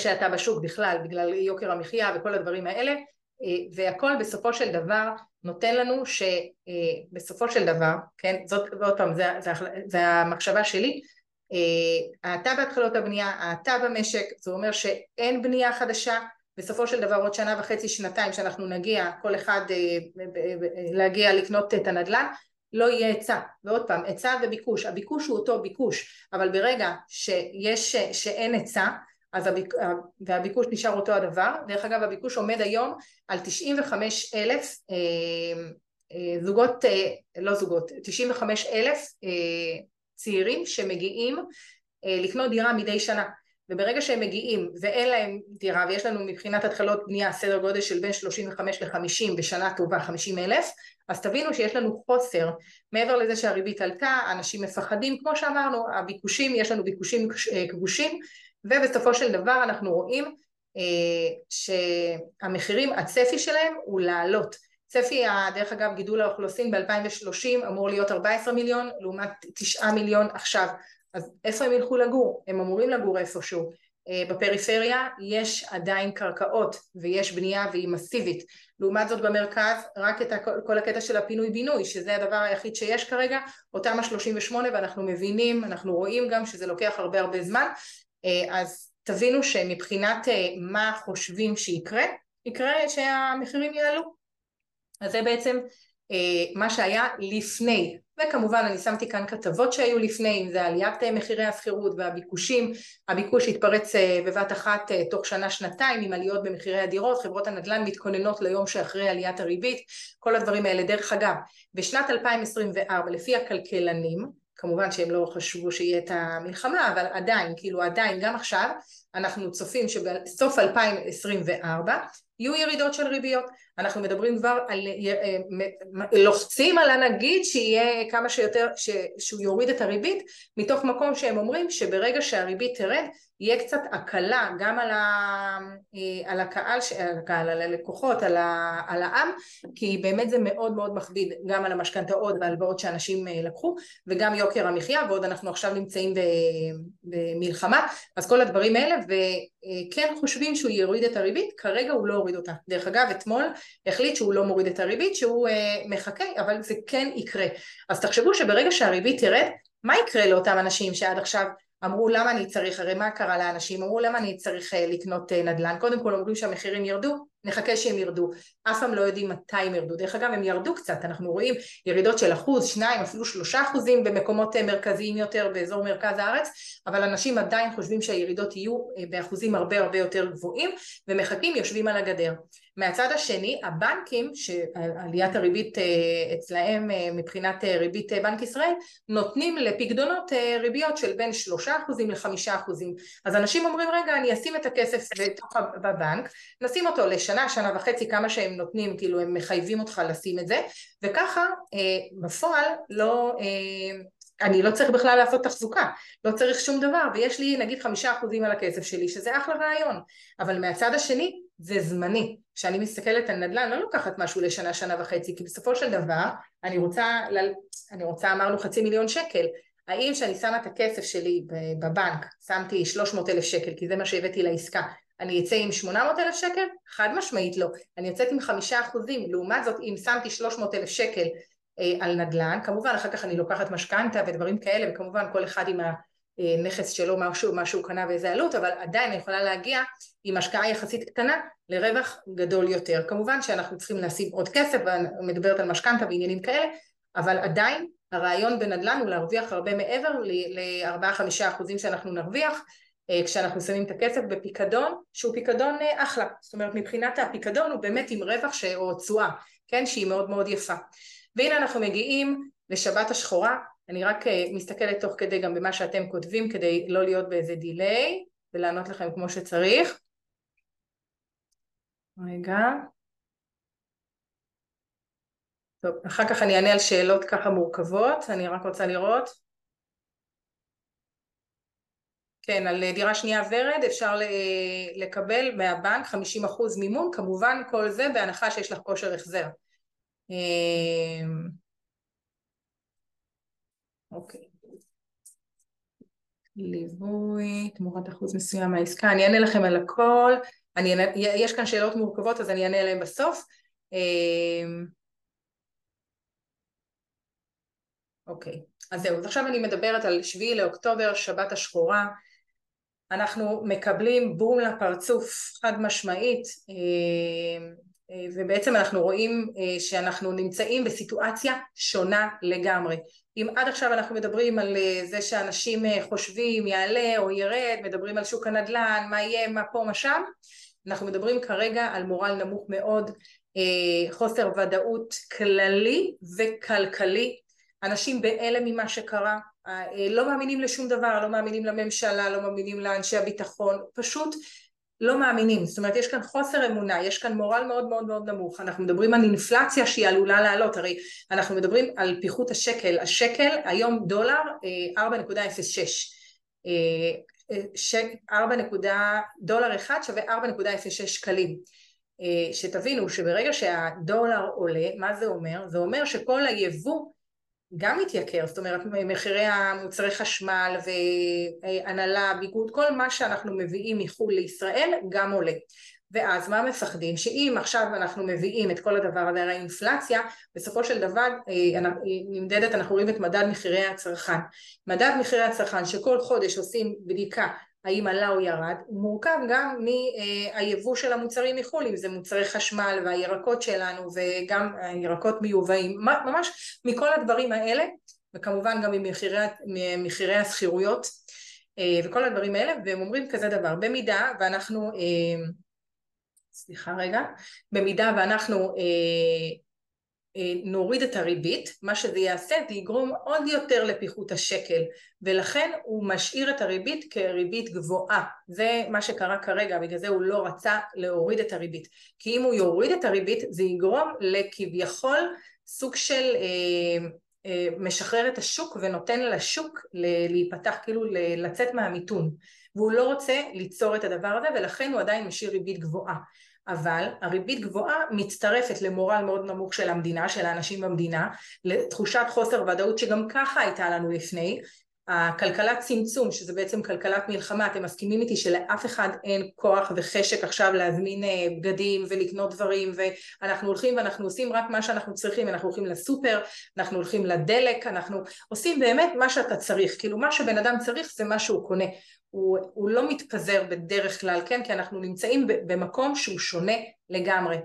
שה... האטה בשוק בכלל בגלל יוקר המחיה וכל הדברים האלה, והכל בסופו של דבר נותן לנו שבסופו של דבר, כן, זאת ועוד פעם, זו המחשבה שלי, האטה בהתחלות הבנייה, האטה במשק, זה אומר שאין בנייה חדשה, בסופו של דבר עוד שנה וחצי, שנתיים שאנחנו נגיע, כל אחד אה, אה, אה, להגיע לקנות את הנדל"ן, לא יהיה היצע, ועוד פעם, היצע וביקוש, הביקוש הוא אותו ביקוש, אבל ברגע שיש, שאין היצע, אז הביק, והביקוש נשאר אותו הדבר, דרך אגב הביקוש עומד היום על 95 אלף זוגות, לא זוגות, 95 אלף צעירים שמגיעים לקנות דירה מדי שנה וברגע שהם מגיעים ואין להם דירה ויש לנו מבחינת התחלות בנייה סדר גודל של בין 35 ל-50 בשנה טובה 50 אלף אז תבינו שיש לנו חוסר. מעבר לזה שהריבית עלתה אנשים מפחדים כמו שאמרנו הביקושים יש לנו ביקושים כבושים ובסופו של דבר אנחנו רואים אה, שהמחירים הצפי שלהם הוא לעלות. צפי דרך אגב גידול האוכלוסין ב-2030 אמור להיות 14 מיליון לעומת 9 מיליון עכשיו אז איפה הם ילכו לגור? הם אמורים לגור איפשהו. אה, בפריפריה יש עדיין קרקעות ויש בנייה והיא מסיבית. לעומת זאת במרכז רק את כל הקטע של הפינוי בינוי שזה הדבר היחיד שיש כרגע, אותם ה-38 ואנחנו מבינים, אנחנו רואים גם שזה לוקח הרבה הרבה זמן אה, אז תבינו שמבחינת אה, מה חושבים שיקרה, יקרה שהמחירים יעלו. אז זה בעצם מה שהיה לפני וכמובן אני שמתי כאן כתבות שהיו לפני, אם זה עליית אה, מחירי השכירות והביקושים, הביקוש התפרץ אה, בבת אחת אה, תוך שנה שנתיים עם עליות במחירי הדירות, חברות הנדל"ן מתכוננות ליום שאחרי עליית הריבית, כל הדברים האלה. דרך אגב, בשנת 2024 לפי הכלכלנים, כמובן שהם לא חשבו שיהיה את המלחמה, אבל עדיין, כאילו עדיין, גם עכשיו, אנחנו צופים שבסוף 2024 יהיו ירידות של ריביות. אנחנו מדברים כבר על, אה, לוחצים על הנגיד שיהיה כמה שיותר, שהוא יוריד את הריבית, מתוך מקום שהם אומרים שברגע שהריבית תרד, יהיה קצת הקלה גם על, ה, אה, על הקהל, על הקהל, על הלקוחות, על, ה, על העם, כי באמת זה מאוד מאוד מכביד גם על המשכנתאות והלוואות שאנשים אה, לקחו, וגם יוקר המחיה, ועוד אנחנו עכשיו נמצאים במלחמה, אז כל הדברים האלה, וכן חושבים שהוא יוריד את הריבית, כרגע הוא לא הוריד אותה. דרך אגב, אתמול החליט שהוא לא מוריד את הריבית, שהוא אה, מחכה, אבל זה כן יקרה. אז תחשבו שברגע שהריבית תרד, מה יקרה לאותם אנשים שעד עכשיו אמרו למה אני צריך, הרי מה קרה לאנשים? אמרו למה אני צריך אה, לקנות אה, נדל"ן? קודם כל אומרים שהמחירים ירדו, נחכה שהם ירדו. אף פעם לא יודעים מתי הם ירדו. דרך אגב, הם ירדו קצת, אנחנו רואים ירידות של אחוז, שניים, אפילו שלושה אחוזים במקומות מרכזיים יותר באזור מרכז הארץ, אבל אנשים עדיין חושבים שהירידות יהיו באחוזים הרבה הרבה יותר גבוהים, ומחכים, יושבים על הגדר. מהצד השני, הבנקים, שעליית הריבית אה, אצלהם מבחינת ריבית בנק ישראל, נותנים לפקדונות ריביות של בין שלושה אחוזים לחמישה אחוזים. אז אנשים אומרים, רגע, אני אשים את הכסף בבנק, נשים אותו לשנה, שנה וחצי, כמה שהם נותנים, כאילו הם מחייבים אותך לשים את זה, וככה אה, בפועל לא, אה, אני לא צריך בכלל לעשות תחזוקה, לא צריך שום דבר, ויש לי נגיד חמישה אחוזים על הכסף שלי, שזה אחלה רעיון, אבל מהצד השני זה זמני. כשאני מסתכלת על נדל"ן, לא לוקחת משהו לשנה, שנה וחצי, כי בסופו של דבר אני רוצה, אני רוצה אמרנו חצי מיליון שקל, האם כשאני שמה את הכסף שלי בבנק, שמתי 300 אלף שקל, כי זה מה שהבאתי לעסקה, אני אצא עם 800 אלף שקל? חד משמעית לא. אני יוצאת עם חמישה אחוזים, לעומת זאת אם שמתי 300 אלף שקל אה, על נדל"ן, כמובן אחר כך אני לוקחת משכנתה ודברים כאלה, וכמובן כל אחד עם הנכס שלו, משהו, מה שהוא קנה ואיזה עלות, אבל עדיין אני יכולה להגיע עם השקעה יחסית קטנה לרווח גדול יותר. כמובן שאנחנו צריכים לשים עוד כסף, ואני מדברת על משכנתה ועניינים כאלה, אבל עדיין הרעיון בנדל"ן הוא להרוויח הרבה מעבר ל-4-5 אחוזים שאנחנו נרוויח אה, כשאנחנו שמים את הכסף בפיקדון שהוא פיקדון אה, אחלה. זאת אומרת מבחינת הפיקדון הוא באמת עם רווח ש... או תשואה כן? שהיא מאוד מאוד יפה. והנה אנחנו מגיעים לשבת השחורה אני רק אה, מסתכלת תוך כדי גם במה שאתם כותבים כדי לא להיות באיזה דיליי ולענות לכם כמו שצריך רגע טוב, אחר כך אני אענה על שאלות ככה מורכבות, אני רק רוצה לראות. כן, על דירה שנייה ורד אפשר לקבל מהבנק 50% מימון, כמובן כל זה בהנחה שיש לך כושר החזר. אמ, אוקיי. ליווי, תמורת אחוז מסוים מהעסקה, אני אענה לכם על הכל, אני, יש כאן שאלות מורכבות אז אני אענה עליהן בסוף. אמ, אוקיי, אז זהו, אז עכשיו אני מדברת על שביעי לאוקטובר, שבת השחורה, אנחנו מקבלים בום לפרצוף חד משמעית. אה, ובעצם אנחנו רואים אה, שאנחנו נמצאים בסיטואציה שונה לגמרי. אם עד עכשיו אנחנו מדברים על זה שאנשים חושבים יעלה או ירד, מדברים על שוק הנדל"ן, מה יהיה, מה פה, מה שם, אנחנו מדברים כרגע על מורל נמוך מאוד, חוסר ודאות כללי וכלכלי אנשים בהלם ממה שקרה, אה, לא מאמינים לשום דבר, לא מאמינים לממשלה, לא מאמינים לאנשי הביטחון, פשוט לא מאמינים, זאת אומרת יש כאן חוסר אמונה, יש כאן מורל מאוד מאוד מאוד נמוך, אנחנו מדברים על אינפלציה שהיא עלולה לעלות, הרי אנחנו מדברים על פיחות השקל, השקל היום דולר 4.06 4 דולר אחד שווה 4.06 שקלים. שתבינו שברגע שהדולר עולה, מה זה אומר? זה אומר שכל היבוא גם מתייקר, זאת אומרת מחירי המוצרי חשמל והנהלה, ביגוד, כל מה שאנחנו מביאים מחו"ל לישראל גם עולה. ואז מה מפחדים? שאם עכשיו אנחנו מביאים את כל הדבר הזה, הרי האינפלציה, בסופו של דבר אה, נמדדת, אנחנו רואים את מדד מחירי הצרכן. מדד מחירי הצרכן שכל חודש עושים בדיקה האם עלה או ירד, הוא מורכב גם מהיבוא של המוצרים מחו"ל, אם זה מוצרי חשמל והירקות שלנו וגם הירקות מיובאים, ממש מכל הדברים האלה, וכמובן גם ממחירי השכירויות אה, וכל הדברים האלה, והם אומרים כזה דבר, במידה ואנחנו, אה, סליחה רגע, במידה ואנחנו אה, נוריד את הריבית, מה שזה יעשה זה יגרום עוד יותר לפיחות השקל ולכן הוא משאיר את הריבית כריבית גבוהה. זה מה שקרה כרגע, בגלל זה הוא לא רצה להוריד את הריבית. כי אם הוא יוריד את הריבית זה יגרום לכביכול סוג של אה, אה, משחרר את השוק ונותן לשוק להיפתח, כאילו לצאת מהמיתון. והוא לא רוצה ליצור את הדבר הזה ולכן הוא עדיין משאיר ריבית גבוהה אבל הריבית גבוהה מצטרפת למורל מאוד נמוך של המדינה, של האנשים במדינה, לתחושת חוסר ודאות שגם ככה הייתה לנו לפני, הכלכלת צמצום, שזה בעצם כלכלת מלחמה, אתם מסכימים איתי שלאף אחד אין כוח וחשק עכשיו להזמין אה, בגדים ולקנות דברים ואנחנו הולכים ואנחנו עושים רק מה שאנחנו צריכים, אנחנו הולכים לסופר, אנחנו הולכים לדלק, אנחנו עושים באמת מה שאתה צריך, כאילו מה שבן אדם צריך זה מה שהוא קונה, הוא, הוא לא מתפזר בדרך כלל, כן? כי אנחנו נמצאים במקום שהוא שונה לגמרי.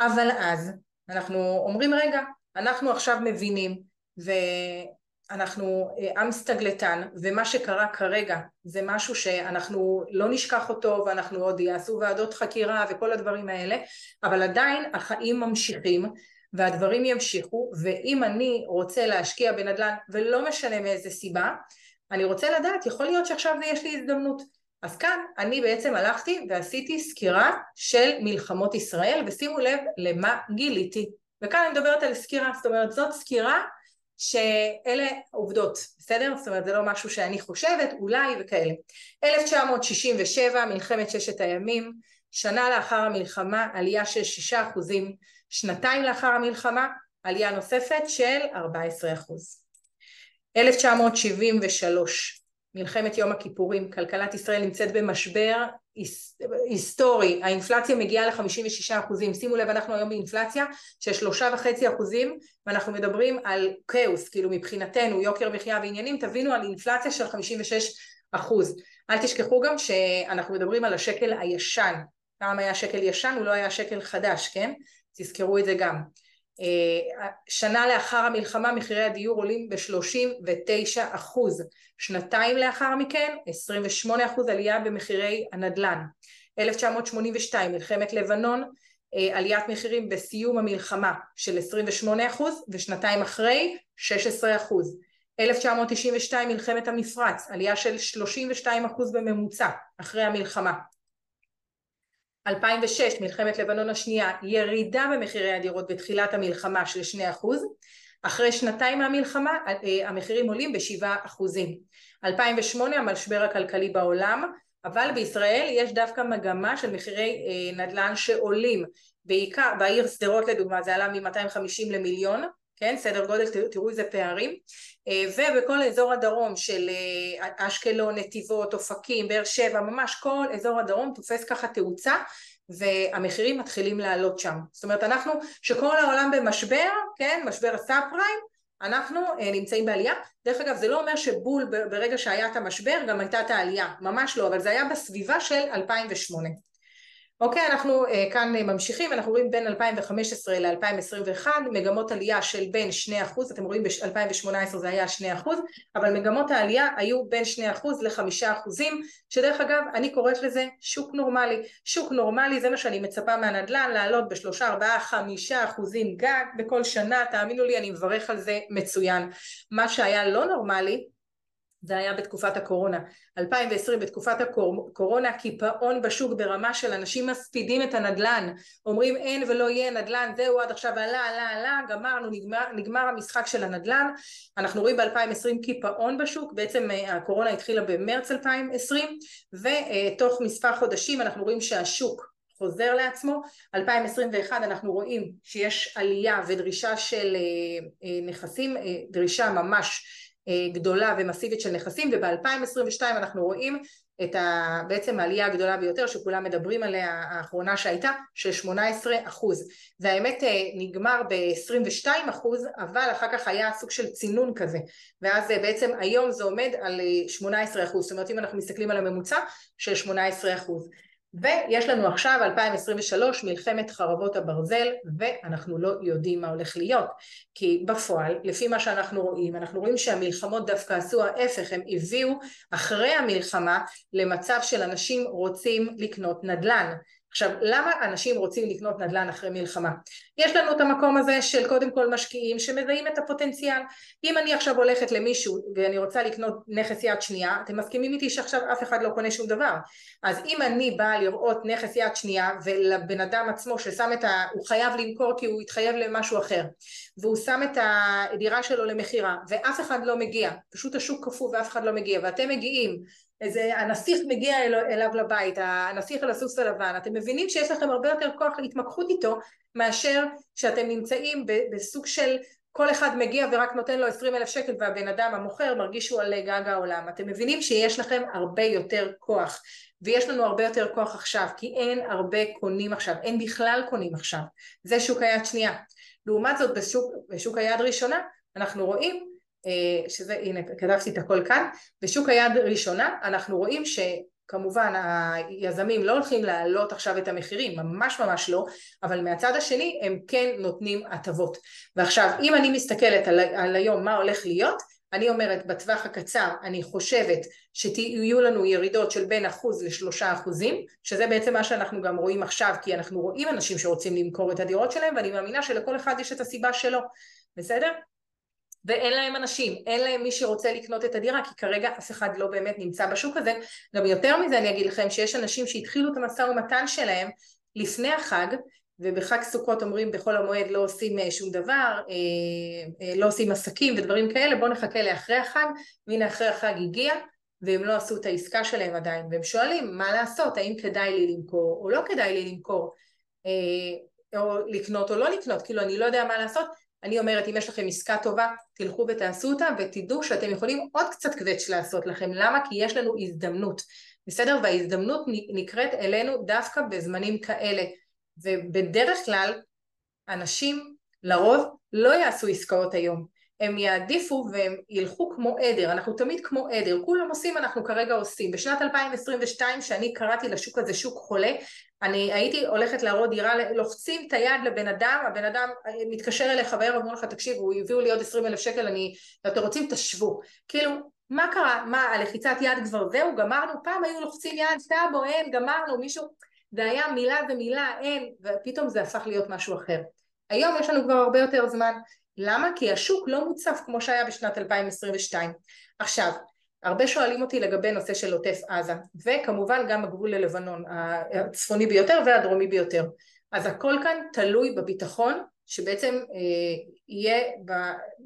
אבל אז אנחנו אומרים רגע, אנחנו עכשיו מבינים ואנחנו אה, עם סטגלטן ומה שקרה כרגע זה משהו שאנחנו לא נשכח אותו ואנחנו עוד יעשו ועדות חקירה וכל הדברים האלה אבל עדיין החיים ממשיכים והדברים ימשיכו ואם אני רוצה להשקיע בנדל"ן ולא משנה מאיזה סיבה אני רוצה לדעת יכול להיות שעכשיו יש לי הזדמנות. אז כאן אני בעצם הלכתי ועשיתי סקירה של מלחמות ישראל ושימו לב למה גיליתי. וכאן אני מדברת על סקירה, זאת אומרת זאת סקירה שאלה עובדות, בסדר? זאת אומרת זה לא משהו שאני חושבת, אולי וכאלה. 1967, מלחמת ששת הימים, שנה לאחר המלחמה עלייה של שישה אחוזים, שנתיים לאחר המלחמה עלייה נוספת של 14 אחוז. 1973, מלחמת יום הכיפורים, כלכלת ישראל נמצאת במשבר היסטורי, האינפלציה מגיעה ל-56 אחוזים, שימו לב אנחנו היום באינפלציה של שלושה וחצי אחוזים ואנחנו מדברים על כאוס, כאילו מבחינתנו יוקר מחיה ועניינים, תבינו על אינפלציה של 56 אחוז, אל תשכחו גם שאנחנו מדברים על השקל הישן, פעם היה שקל ישן הוא לא היה שקל חדש, כן? תזכרו את זה גם שנה לאחר המלחמה מחירי הדיור עולים ב-39. אחוז, שנתיים לאחר מכן 28 אחוז עלייה במחירי הנדל"ן, 1982 מלחמת לבנון אה, עליית מחירים בסיום המלחמה של 28 אחוז ושנתיים אחרי 16 אחוז, 1992 מלחמת המפרץ עלייה של 32 אחוז בממוצע אחרי המלחמה 2006 מלחמת לבנון השנייה ירידה במחירי הדירות בתחילת המלחמה של 2% אחרי שנתיים מהמלחמה אה, המחירים עולים בשבעה אחוזים. 2008 המשבר הכלכלי בעולם אבל בישראל יש דווקא מגמה של מחירי אה, נדל"ן שעולים. בעיקר בעיר שדרות לדוגמה זה עלה מ-250 למיליון כן סדר גודל תראו איזה פערים אה, ובכל אזור הדרום של אשקלון, נתיבות, אופקים, באר שבע, ממש כל אזור הדרום תופס ככה תאוצה והמחירים מתחילים לעלות שם. זאת אומרת אנחנו, שכל העולם במשבר, כן, משבר הסאב פריים, אנחנו אה, נמצאים בעלייה. דרך אגב זה לא אומר שבול ברגע שהיה את המשבר גם הייתה את העלייה, ממש לא, אבל זה היה בסביבה של 2008. אוקיי, אנחנו אה, כאן ממשיכים, אנחנו רואים בין 2015 ל-2021 מגמות עלייה של בין 2%, אתם רואים ב-2018 זה היה 2%, אבל מגמות העלייה היו בין 2% ל-5%, שדרך אגב אני קוראת לזה שוק נורמלי. שוק נורמלי זה מה שאני מצפה מהנדל"ן, לעלות ב-3, 4, 5 אחוזים גג בכל שנה, תאמינו לי אני מברך על זה מצוין. מה שהיה לא נורמלי זה היה בתקופת הקורונה. 2020 בתקופת הקורונה קיפאון בשוק ברמה של אנשים מספידים את הנדלן, אומרים אין ולא יהיה נדלן, זהו עד עכשיו עלה עלה עלה, גמרנו, נגמר, נגמר המשחק של הנדלן, אנחנו רואים ב-2020 קיפאון בשוק, בעצם אה, הקורונה התחילה במרץ 2020 ותוך מספר חודשים אנחנו רואים שהשוק חוזר לעצמו, 2021 אנחנו רואים שיש עלייה ודרישה של אה, אה, נכסים, דרישה ממש גדולה ומסיבית של נכסים וב-2022 אנחנו רואים את ה, בעצם העלייה הגדולה ביותר שכולם מדברים עליה האחרונה שהייתה של 18 אחוז. והאמת אה, נגמר ב-22 אחוז אבל אחר כך היה סוג של צינון כזה. ואז אה, בעצם היום זה עומד על 18 אחוז. זאת אומרת אם אנחנו מסתכלים על הממוצע של 18 אחוז ויש לנו עכשיו 2023 מלחמת חרבות הברזל ואנחנו לא יודעים מה הולך להיות. כי בפועל לפי מה שאנחנו רואים אנחנו רואים שהמלחמות דווקא עשו ההפך הם הביאו אחרי המלחמה למצב של אנשים רוצים לקנות נדל"ן עכשיו למה אנשים רוצים לקנות נדל"ן אחרי מלחמה? יש לנו את המקום הזה של קודם כל משקיעים שמזהים את הפוטנציאל אם אני עכשיו הולכת למישהו ואני רוצה לקנות נכס יד שנייה אתם מסכימים איתי שעכשיו אף אחד לא קונה שום דבר אז אם אני באה לראות נכס יד שנייה ולבן אדם עצמו ששם את ה... הוא חייב למכור כי הוא התחייב למשהו אחר והוא שם את הדירה שלו למכירה ואף אחד לא מגיע פשוט השוק קפוא ואף אחד לא מגיע ואתם מגיעים איזה הנסיך מגיע אל, אליו לבית, הנסיך על הסוס הלבן, אתם מבינים שיש לכם הרבה יותר כוח להתמקחות איתו מאשר שאתם נמצאים בסוג של כל אחד מגיע ורק נותן לו 20 אלף שקל והבן אדם המוכר מרגיש שהוא על גג העולם. אתם מבינים שיש לכם הרבה יותר כוח ויש לנו הרבה יותר כוח עכשיו כי אין הרבה קונים עכשיו, אין בכלל קונים עכשיו. זה שוק היד שנייה. לעומת זאת בשוק, בשוק היד ראשונה אנחנו רואים שזה, הנה כתבתי את הכל כאן, בשוק היד ראשונה אנחנו רואים ש... כמובן היזמים לא הולכים להעלות עכשיו את המחירים, ממש ממש לא, אבל מהצד השני הם כן נותנים הטבות. ועכשיו אם אני מסתכלת על, על היום מה הולך להיות, אני אומרת בטווח הקצר אני חושבת שיהיו לנו ירידות של בין אחוז לשלושה אחוזים שזה בעצם מה שאנחנו גם רואים עכשיו כי אנחנו רואים אנשים שרוצים למכור את הדירות שלהם ואני מאמינה שלכל אחד יש את הסיבה שלו בסדר? ואין להם אנשים, אין להם מי שרוצה לקנות את הדירה כי כרגע אף אחד לא באמת נמצא בשוק הזה. גם יותר מזה אני אגיד לכם שיש אנשים שהתחילו את המשא ומתן שלהם לפני החג ובחג סוכות אומרים בחול המועד לא עושים אה, שום דבר, אה, אה, לא עושים עסקים ודברים כאלה, בואו נחכה לאחרי החג, והנה אחרי החג הגיע והם לא עשו את העסקה שלהם עדיין, והם שואלים מה לעשות, האם כדאי לי למכור או לא כדאי לי למכור, או לקנות או לא לקנות, כאילו אני לא יודע מה לעשות, אני אומרת אם יש לכם עסקה טובה תלכו ותעשו אותה ותדעו שאתם יכולים עוד קצת קווץ' לעשות לכם, למה? כי יש לנו הזדמנות, בסדר? וההזדמנות נקראת אלינו דווקא בזמנים כאלה ובדרך כלל אנשים לרוב לא יעשו עסקאות היום הם יעדיפו והם ילכו כמו עדר, אנחנו תמיד כמו עדר, כולם עושים אנחנו כרגע עושים. בשנת 2022 שאני קראתי לשוק הזה שוק חולה, אני הייתי הולכת להראות דירה, לוחצים את היד לבן אדם, הבן אדם מתקשר אליך בערב, אומר לך תקשיבו, הביאו לי עוד 20 אלף שקל, אני, אתם רוצים תשבו. כאילו, מה קרה? מה, הלחיצת יד כבר זהו, גמרנו? פעם היו לוחצים יד, טאבו, אין, גמרנו, מישהו... זה היה מילה ומילה, אין, ופתאום זה הפך להיות משהו אחר. היום יש לנו כבר הרבה יותר זמן. למה? כי השוק לא מוצף כמו שהיה בשנת 2022. עכשיו, הרבה שואלים אותי לגבי נושא של עוטף עזה, וכמובן גם הגבול ללבנון, הצפוני ביותר והדרומי ביותר. אז הכל כאן תלוי בביטחון שבעצם אה, יהיה ב,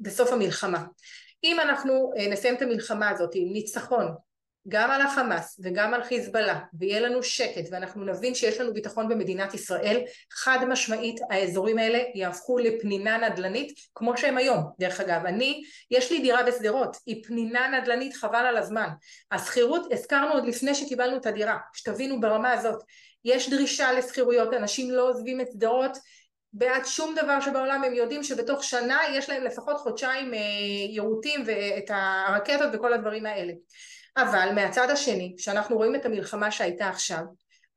בסוף המלחמה. אם אנחנו אה, נסיים את המלחמה הזאת עם ניצחון גם על החמאס וגם על חיזבאללה ויהיה לנו שקט ואנחנו נבין שיש לנו ביטחון במדינת ישראל חד משמעית האזורים האלה יהפכו לפנינה נדל"נית כמו שהם היום. דרך אגב אני יש לי דירה בשדרות היא פנינה נדל"נית חבל על הזמן. השכירות הזכרנו עוד לפני שקיבלנו את הדירה שתבינו ברמה הזאת יש דרישה לשכירויות אנשים לא עוזבים את שדרות בעד שום דבר שבעולם הם יודעים שבתוך שנה יש להם לפחות חודשיים אה, יירוטים ואת הרקטות וכל הדברים האלה אבל מהצד השני, כשאנחנו רואים את המלחמה שהייתה עכשיו,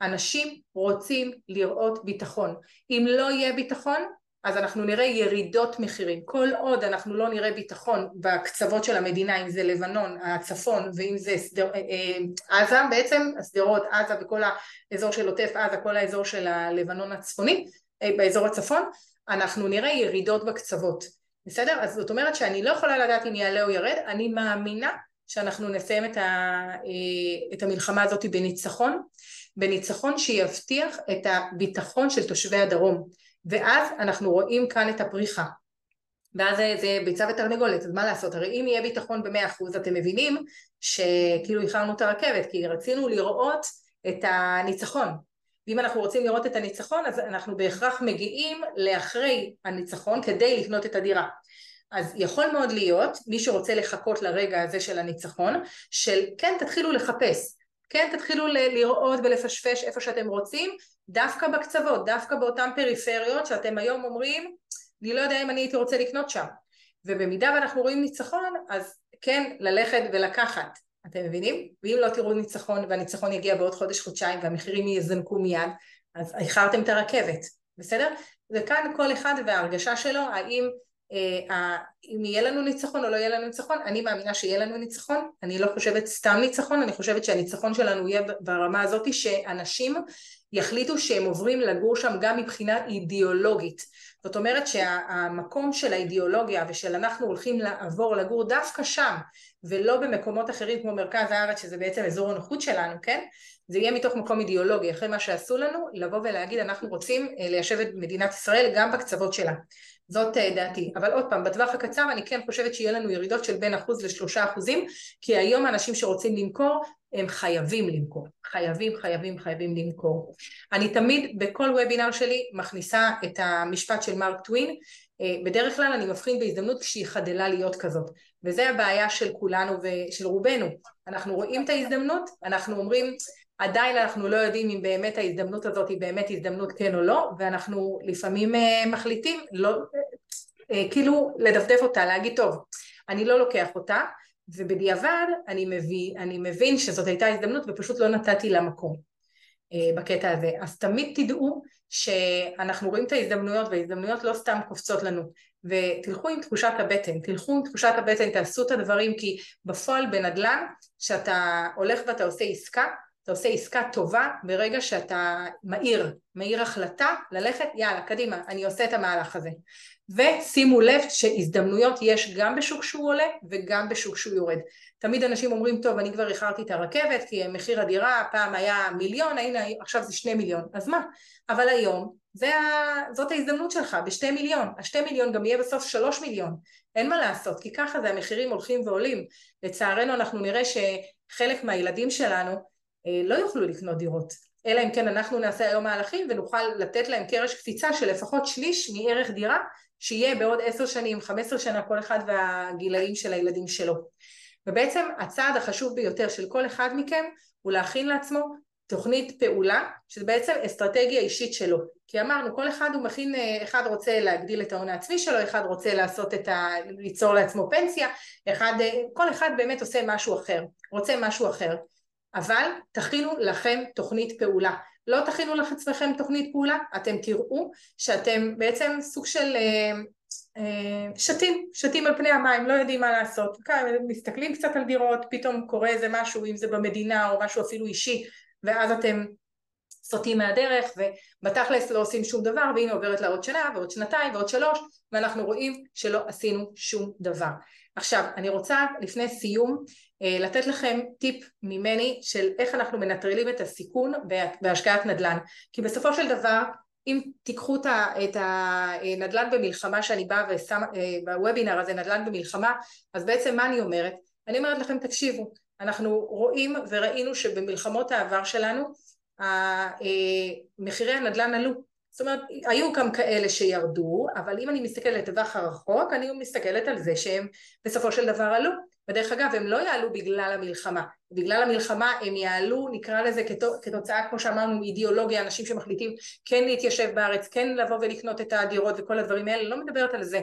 אנשים רוצים לראות ביטחון. אם לא יהיה ביטחון, אז אנחנו נראה ירידות מחירים. כל עוד אנחנו לא נראה ביטחון בקצוות של המדינה, אם זה לבנון, הצפון, ואם זה סדר, אה, אה, עזה בעצם, שדרות, עזה וכל האזור של עוטף עזה, כל האזור של הלבנון הצפוני, אה, באזור הצפון, אנחנו נראה ירידות בקצוות. בסדר? אז זאת אומרת שאני לא יכולה לדעת אם יעלה או ירד, אני מאמינה שאנחנו נסיים את, ה, אה, את המלחמה הזאת בניצחון, בניצחון שיבטיח את הביטחון של תושבי הדרום. ואז אנחנו רואים כאן את הפריחה. ואז זה, ביצה ותרנגולת, אז מה לעשות? הרי אם יהיה ביטחון במאה אחוז אתם מבינים שכאילו איחרנו את הרכבת כי רצינו לראות את הניצחון. ואם אנחנו רוצים לראות את הניצחון אז אנחנו בהכרח מגיעים לאחרי הניצחון כדי לקנות את הדירה אז יכול מאוד להיות, מי שרוצה לחכות לרגע הזה של הניצחון, של כן תתחילו לחפש, כן תתחילו לראות ולפשפש איפה שאתם רוצים, דווקא בקצוות, דווקא באותן פריפריות שאתם היום אומרים, אני לא יודע אם אני הייתי רוצה לקנות שם. ובמידה ואנחנו רואים ניצחון, אז כן ללכת ולקחת, אתם מבינים? ואם לא תראו ניצחון והניצחון יגיע בעוד חודש-חודשיים והמחירים יזנקו מיד, אז איחרתם את הרכבת, בסדר? וכאן כל אחד וההרגשה שלו, האם אם יהיה לנו ניצחון או לא יהיה לנו ניצחון, אני מאמינה שיהיה לנו ניצחון, אני לא חושבת סתם ניצחון, אני חושבת שהניצחון שלנו יהיה ברמה הזאת שאנשים יחליטו שהם עוברים לגור שם גם מבחינה אידיאולוגית. זאת אומרת שהמקום של האידיאולוגיה ושל אנחנו הולכים לעבור לגור דווקא שם ולא במקומות אחרים כמו מרכז הארץ שזה בעצם אזור הנוחות שלנו, כן? זה יהיה מתוך מקום אידיאולוגי אחרי מה שעשו לנו לבוא ולהגיד אנחנו רוצים אה, ליישב את מדינת ישראל גם בקצוות שלה זאת אה, דעתי. אבל עוד פעם, בטווח הקצר אני כן חושבת שיהיה לנו ירידות של בין אחוז לשלושה אחוזים, כי היום האנשים שרוצים למכור, הם חייבים למכור. חייבים, חייבים, חייבים למכור. אני תמיד בכל וובינר שלי מכניסה את המשפט של מרק טווין, בדרך כלל אני מבחין בהזדמנות כשהיא חדלה להיות כזאת וזה הבעיה של כולנו ושל רובנו אנחנו רואים את ההזדמנות אנחנו אומרים עדיין אנחנו לא יודעים אם באמת ההזדמנות הזאת היא באמת הזדמנות כן או לא ואנחנו לפעמים מחליטים לא, כאילו לדפדף אותה להגיד טוב אני לא לוקח אותה ובדיעבד אני מבין, אני מבין שזאת הייתה הזדמנות ופשוט לא נתתי לה מקום אה, בקטע הזה. אז תמיד תדעו שאנחנו רואים את ההזדמנויות וההזדמנויות לא סתם קופצות לנו ותלכו עם תחושת הבטן, תלכו עם תחושת הבטן, תעשו את הדברים כי בפועל בנדל"ן שאתה הולך ואתה עושה עסקה אתה עושה עסקה טובה ברגע שאתה מאיר, מאיר החלטה ללכת יאללה קדימה אני עושה את המהלך הזה. ושימו לב שהזדמנויות יש גם בשוק שהוא עולה וגם בשוק שהוא יורד. תמיד אנשים אומרים טוב אני כבר איחרתי את הרכבת כי מחיר הדירה פעם היה מיליון הנה עכשיו זה שני מיליון. אז מה? אבל היום זה ה... זאת ההזדמנות שלך בשתי מיליון. השתי מיליון גם יהיה בסוף שלוש מיליון. אין מה לעשות כי ככה זה המחירים הולכים ועולים. לצערנו אנחנו נראה שחלק מהילדים שלנו לא יוכלו לקנות דירות אלא אם כן אנחנו נעשה היום מהלכים ונוכל לתת להם קרש קפיצה של לפחות שליש מערך דירה שיהיה בעוד עשר שנים, חמש עשר שנה, כל אחד והגילאים של הילדים שלו. ובעצם הצעד החשוב ביותר של כל אחד מכם הוא להכין לעצמו תוכנית פעולה, שזה בעצם אסטרטגיה אישית שלו. כי אמרנו, כל אחד הוא מכין, אחד רוצה להגדיל את ההון העצמי שלו, אחד רוצה לעשות את ה... ליצור לעצמו פנסיה, אחד, כל אחד באמת עושה משהו אחר, רוצה משהו אחר. אבל תכינו לכם תוכנית פעולה. לא תכינו לעצמכם תוכנית פעולה, אתם תראו שאתם בעצם סוג של אה, אה, שתים, שתים על פני המים, לא יודעים מה לעשות, מסתכלים קצת על דירות, פתאום קורה איזה משהו, אם זה במדינה או משהו אפילו אישי, ואז אתם סוטים מהדרך ובתכלס לא עושים שום דבר והנה עוברת לה עוד שנה ועוד שנתיים ועוד שלוש ואנחנו רואים שלא עשינו שום דבר. עכשיו אני רוצה לפני סיום אה, לתת לכם טיפ ממני של איך אנחנו מנטרלים את הסיכון בהשקעת נדל"ן כי בסופו של דבר אם תיקחו את הנדל"ן במלחמה שאני באה ושם אה, בוובינר הזה נדל"ן במלחמה אז בעצם מה אני אומרת? אני אומרת לכם תקשיבו אנחנו רואים וראינו שבמלחמות העבר שלנו אה, מחירי הנדל"ן עלו זאת אומרת היו גם כאלה שירדו אבל אם אני מסתכלת לטווח הרחוק אני מסתכלת על זה שהם בסופו של דבר עלו ודרך אגב הם לא יעלו בגלל המלחמה. בגלל המלחמה הם יעלו נקרא לזה כתוצאה כמו שאמרנו מאידיאולוגיה אנשים שמחליטים כן להתיישב בארץ כן לבוא ולקנות את הדירות וכל הדברים האלה. לא מדברת על זה.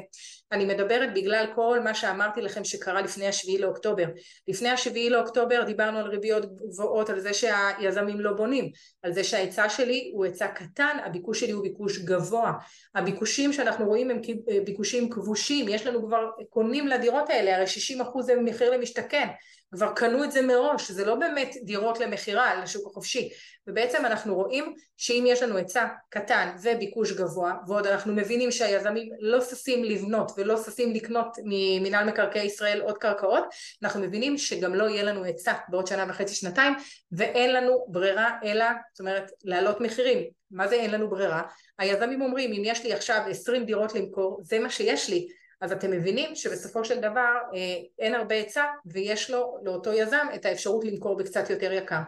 אני מדברת בגלל כל מה שאמרתי לכם שקרה לפני השביעי לאוקטובר. לפני השביעי לאוקטובר דיברנו על ריביות גבוהות על זה שהיזמים לא בונים על זה שההיצע שלי הוא היצע קטן הביקוש שלי הוא ביקוש גבוה. הביקושים שאנחנו רואים הם ביקושים כבושים. יש לנו כבר קונים לדירות האלה הרי 60% הם מחיר למשתכן. כבר קנו את זה מראש, זה לא באמת דירות למכירה לשוק החופשי. ובעצם אנחנו רואים שאם יש לנו היצע קטן וביקוש גבוה ועוד אנחנו מבינים שהיזמים לא ששים לבנות ולא ששים לקנות ממינהל מקרקעי ישראל עוד קרקעות אנחנו מבינים שגם לא יהיה לנו היצע בעוד שנה וחצי שנתיים ואין לנו ברירה אלא זאת אומרת להעלות מחירים. מה זה אין לנו ברירה? היזמים אומרים אם יש לי עכשיו 20 דירות למכור זה מה שיש לי אז אתם מבינים שבסופו של דבר אה, אין הרבה היצע ויש לו לאותו יזם את האפשרות למכור בקצת יותר יקר.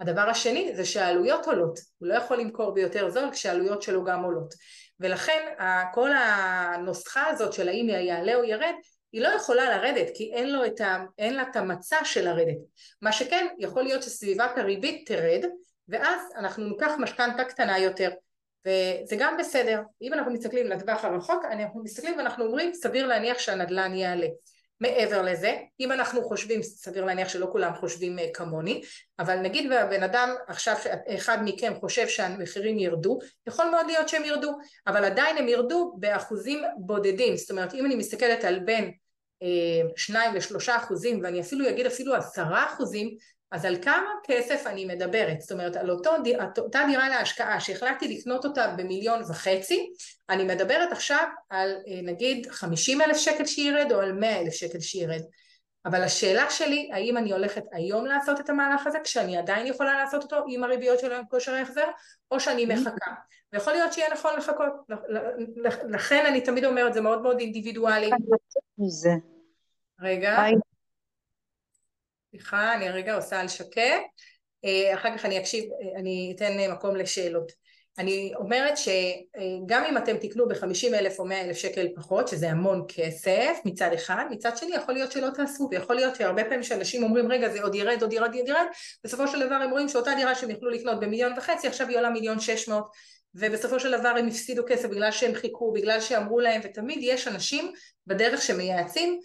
הדבר השני זה שהעלויות עולות, הוא לא יכול למכור ביותר זול כשהעלויות שלו גם עולות. ולכן כל הנוסחה הזאת של האם יעלה או ירד היא לא יכולה לרדת כי אין, לו את ה, אין לה את המצע של לרדת. מה שכן יכול להיות שסביבת הריבית תרד ואז אנחנו ניקח משכנתה קטנה יותר וזה גם בסדר, אם אנחנו מסתכלים לטווח הרחוק, אנחנו מסתכלים ואנחנו אומרים סביר להניח שהנדל"ן יעלה. מעבר לזה, אם אנחנו חושבים, סביר להניח שלא כולם חושבים אה, כמוני, אבל נגיד והבן אדם עכשיו אחד מכם חושב שהמחירים ירדו, יכול מאוד להיות שהם ירדו, אבל עדיין הם ירדו באחוזים בודדים, זאת אומרת אם אני מסתכלת על בין אה, שניים לשלושה אחוזים ואני אפילו אגיד אפילו עשרה אחוזים אז על כמה כסף אני מדברת? זאת אומרת, על אותו, אותה דירה להשקעה שהחלטתי לקנות אותה במיליון וחצי, אני מדברת עכשיו על אה, נגיד 50 אלף שקל שירד או על 100 אלף שקל שירד. אבל השאלה שלי, האם אני הולכת היום לעשות את המהלך הזה, כשאני עדיין יכולה לעשות אותו עם הריביות של כושר ההחזר, או שאני מחכה. ויכול להיות שיהיה נכון לחכות. לכן אני תמיד אומרת, זה מאוד מאוד אינדיבידואלי. רגע. סליחה, אני רגע עושה על שקט, אה, אחר כך אני אקשיב, אה, אני אתן אה, מקום לשאלות. אני אומרת שגם אם אתם תקנו ב-50 אלף או 100 אלף שקל פחות, שזה המון כסף מצד אחד, מצד שני יכול להיות שלא תעשו, ויכול להיות שהרבה פעמים שאנשים אומרים רגע זה עוד ירד, עוד ירד, עוד ירד, בסופו של דבר הם רואים שאותה דירה שהם יכלו לקנות במיליון וחצי, עכשיו היא עולה מיליון שש מאות, ובסופו של דבר הם הפסידו כסף בגלל שהם חיכו, בגלל שאמרו להם, ותמיד יש אנשים בדרך שמייעצים,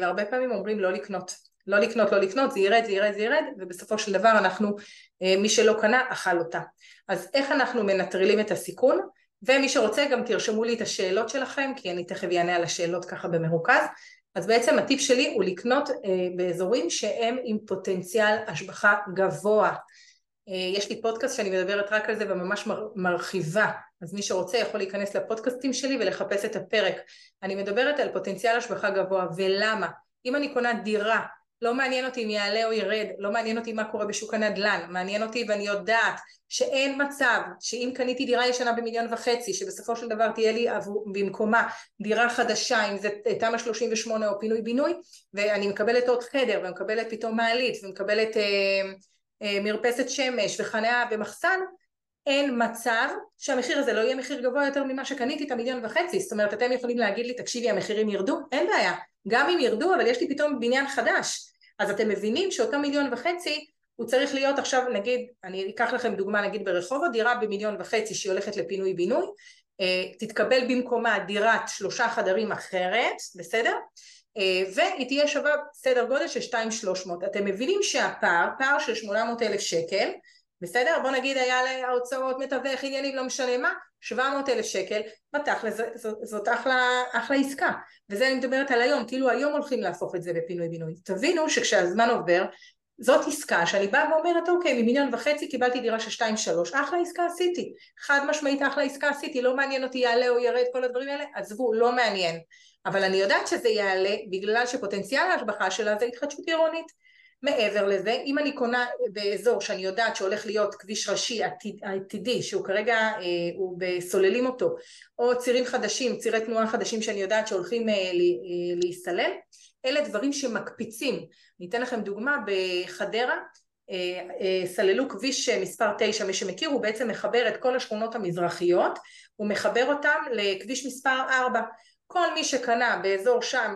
והרבה פעמים אומרים לא לקנות. לא לקנות, לא לקנות, זה ירד, זה ירד, זה ירד, ובסופו של דבר אנחנו, אה, מי שלא קנה, אכל אותה. אז איך אנחנו מנטרלים את הסיכון? ומי שרוצה גם תרשמו לי את השאלות שלכם, כי אני תכף אענה על השאלות ככה במרוכז. אז בעצם הטיפ שלי הוא לקנות אה, באזורים שהם עם פוטנציאל השבחה גבוה. אה, יש לי פודקאסט שאני מדברת רק על זה וממש מרחיבה, אז מי שרוצה יכול להיכנס לפודקאסטים שלי ולחפש את הפרק. אני מדברת על פוטנציאל השבחה גבוה, ולמה? אם אני קונה דירה לא מעניין אותי אם יעלה או ירד, לא מעניין אותי מה קורה בשוק הנדל"ן, מעניין אותי ואני יודעת שאין מצב שאם קניתי דירה ישנה במיליון וחצי, שבסופו של דבר תהיה לי עבור, במקומה דירה חדשה, אם זה תמ"א 38 או פינוי בינוי, ואני מקבלת עוד חדר ומקבלת פתאום מעלית ומקבלת אה, אה, מרפסת שמש וחניה ומחסן, אין מצב שהמחיר הזה לא יהיה מחיר גבוה יותר ממה שקניתי את המיליון וחצי, זאת אומרת אתם יכולים להגיד לי תקשיבי המחירים ירדו? אין בעיה, גם אם ירדו אבל יש לי פתאום בניין חדש אז אתם מבינים שאותו מיליון וחצי הוא צריך להיות עכשיו נגיד, אני אקח לכם דוגמה נגיד ברחובות, דירה במיליון וחצי שהיא הולכת לפינוי בינוי, אה, תתקבל במקומה דירת שלושה חדרים אחרת, בסדר? אה, והיא תהיה שווה סדר גודל של 2,300. אתם מבינים שהפער, פער של 800 אלף שקל, בסדר? בוא נגיד היה להוצאות מתווך עניינים לא משנה מה, 700 אלף שקל, בתכל'ס זאת, אחלה, אחלה עסקה. וזה אני מדברת על היום, כאילו היום הולכים להפוך את זה בפינוי בינוי תבינו שכשהזמן עובר זאת עסקה שאני באה ואומרת אוקיי ממיליון וחצי קיבלתי דירה של שתיים שלוש אחלה עסקה עשיתי. חד משמעית אחלה עסקה עשיתי לא מעניין אותי יעלה או ירד כל הדברים האלה עזבו לא מעניין. אבל אני יודעת שזה יעלה בגלל שפוטנציאל ההשבחה שלה זה התחדשות עירונית מעבר לזה, אם אני קונה באזור שאני יודעת שהולך להיות כביש ראשי עתידי, שהוא כרגע, אה, הוא בסוללים אותו, או צירים חדשים, צירי תנועה חדשים שאני יודעת שהולכים אה, אה, להיסלל, אלה דברים שמקפיצים. אני אתן לכם דוגמה, בחדרה סללו כביש מספר 9, מי שמכיר, הוא בעצם מחבר את כל השכונות המזרחיות, הוא מחבר אותם לכביש מספר 4. כל מי שקנה באזור שם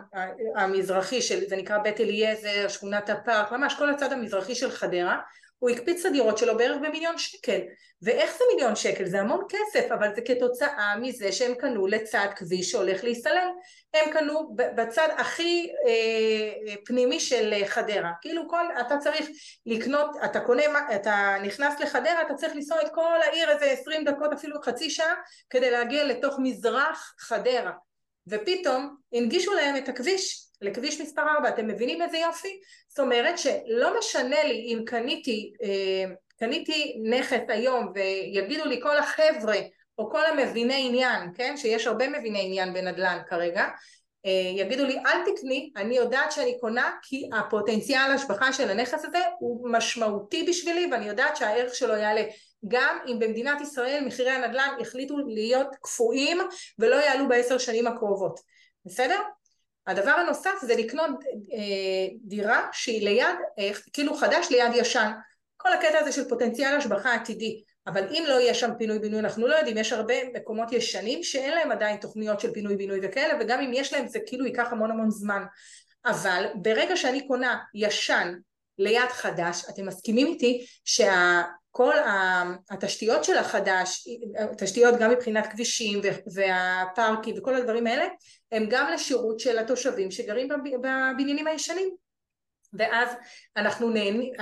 המזרחי של זה נקרא בית אליעזר, שכונת הפארק, ממש כל הצד המזרחי של חדרה, הוא הקפיץ את הדירות שלו בערך במיליון שקל. ואיך זה מיליון שקל? זה המון כסף, אבל זה כתוצאה מזה שהם קנו לצד כביש שהולך להיסלל. הם קנו בצד הכי אה, פנימי של חדרה. כאילו כל, אתה צריך לקנות, אתה קונה, אתה נכנס לחדרה, אתה צריך לנסוע את כל העיר איזה עשרים דקות, אפילו חצי שעה, כדי להגיע לתוך מזרח חדרה. ופתאום הנגישו להם את הכביש לכביש מספר 4, אתם מבינים איזה יופי? זאת אומרת שלא משנה לי אם קניתי, אה, קניתי נכס היום ויגידו לי כל החבר'ה או כל המביני עניין, כן? שיש הרבה מביני עניין בנדל"ן כרגע, אה, יגידו לי אל תקני, אני יודעת שאני קונה כי הפוטנציאל השבחה של הנכס הזה הוא משמעותי בשבילי ואני יודעת שהערך שלו יעלה גם אם במדינת ישראל מחירי הנדל"ן החליטו להיות קפואים ולא יעלו בעשר שנים הקרובות, בסדר? הדבר הנוסף זה לקנות אה, דירה שהיא ליד, אה, כאילו חדש ליד ישן. כל הקטע הזה של פוטנציאל השבחה עתידי. אבל אם לא יהיה שם פינוי בינוי, אנחנו לא יודעים, יש הרבה מקומות ישנים שאין להם עדיין תוכניות של פינוי בינוי וכאלה, וגם אם יש להם זה כאילו ייקח המון המון זמן. אבל ברגע שאני קונה ישן ליד חדש, אתם מסכימים איתי שה... כל התשתיות של החדש, תשתיות גם מבחינת כבישים והפארקים וכל הדברים האלה, הם גם לשירות של התושבים שגרים בבניינים הישנים. ואז אנחנו נהנים,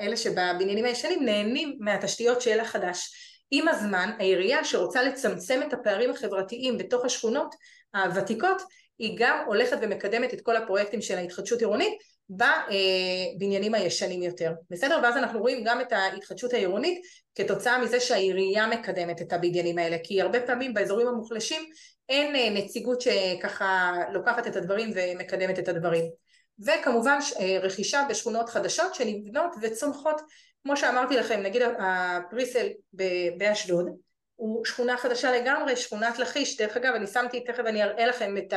אלה שבבניינים הישנים נהנים מהתשתיות של החדש. עם הזמן העירייה שרוצה לצמצם את הפערים החברתיים בתוך השכונות הוותיקות היא גם הולכת ומקדמת את כל הפרויקטים של ההתחדשות עירונית בבניינים הישנים יותר, בסדר? ואז אנחנו רואים גם את ההתחדשות העירונית כתוצאה מזה שהעירייה מקדמת את הבניינים האלה, כי הרבה פעמים באזורים המוחלשים אין אה, נציגות שככה לוקחת את הדברים ומקדמת את הדברים. וכמובן אה, רכישה בשכונות חדשות שנבנות וצומחות, כמו שאמרתי לכם, נגיד הפריסל באשדוד, הוא שכונה חדשה לגמרי, שכונת לכיש, דרך אגב אני שמתי, תכף אני אראה לכם את, ה,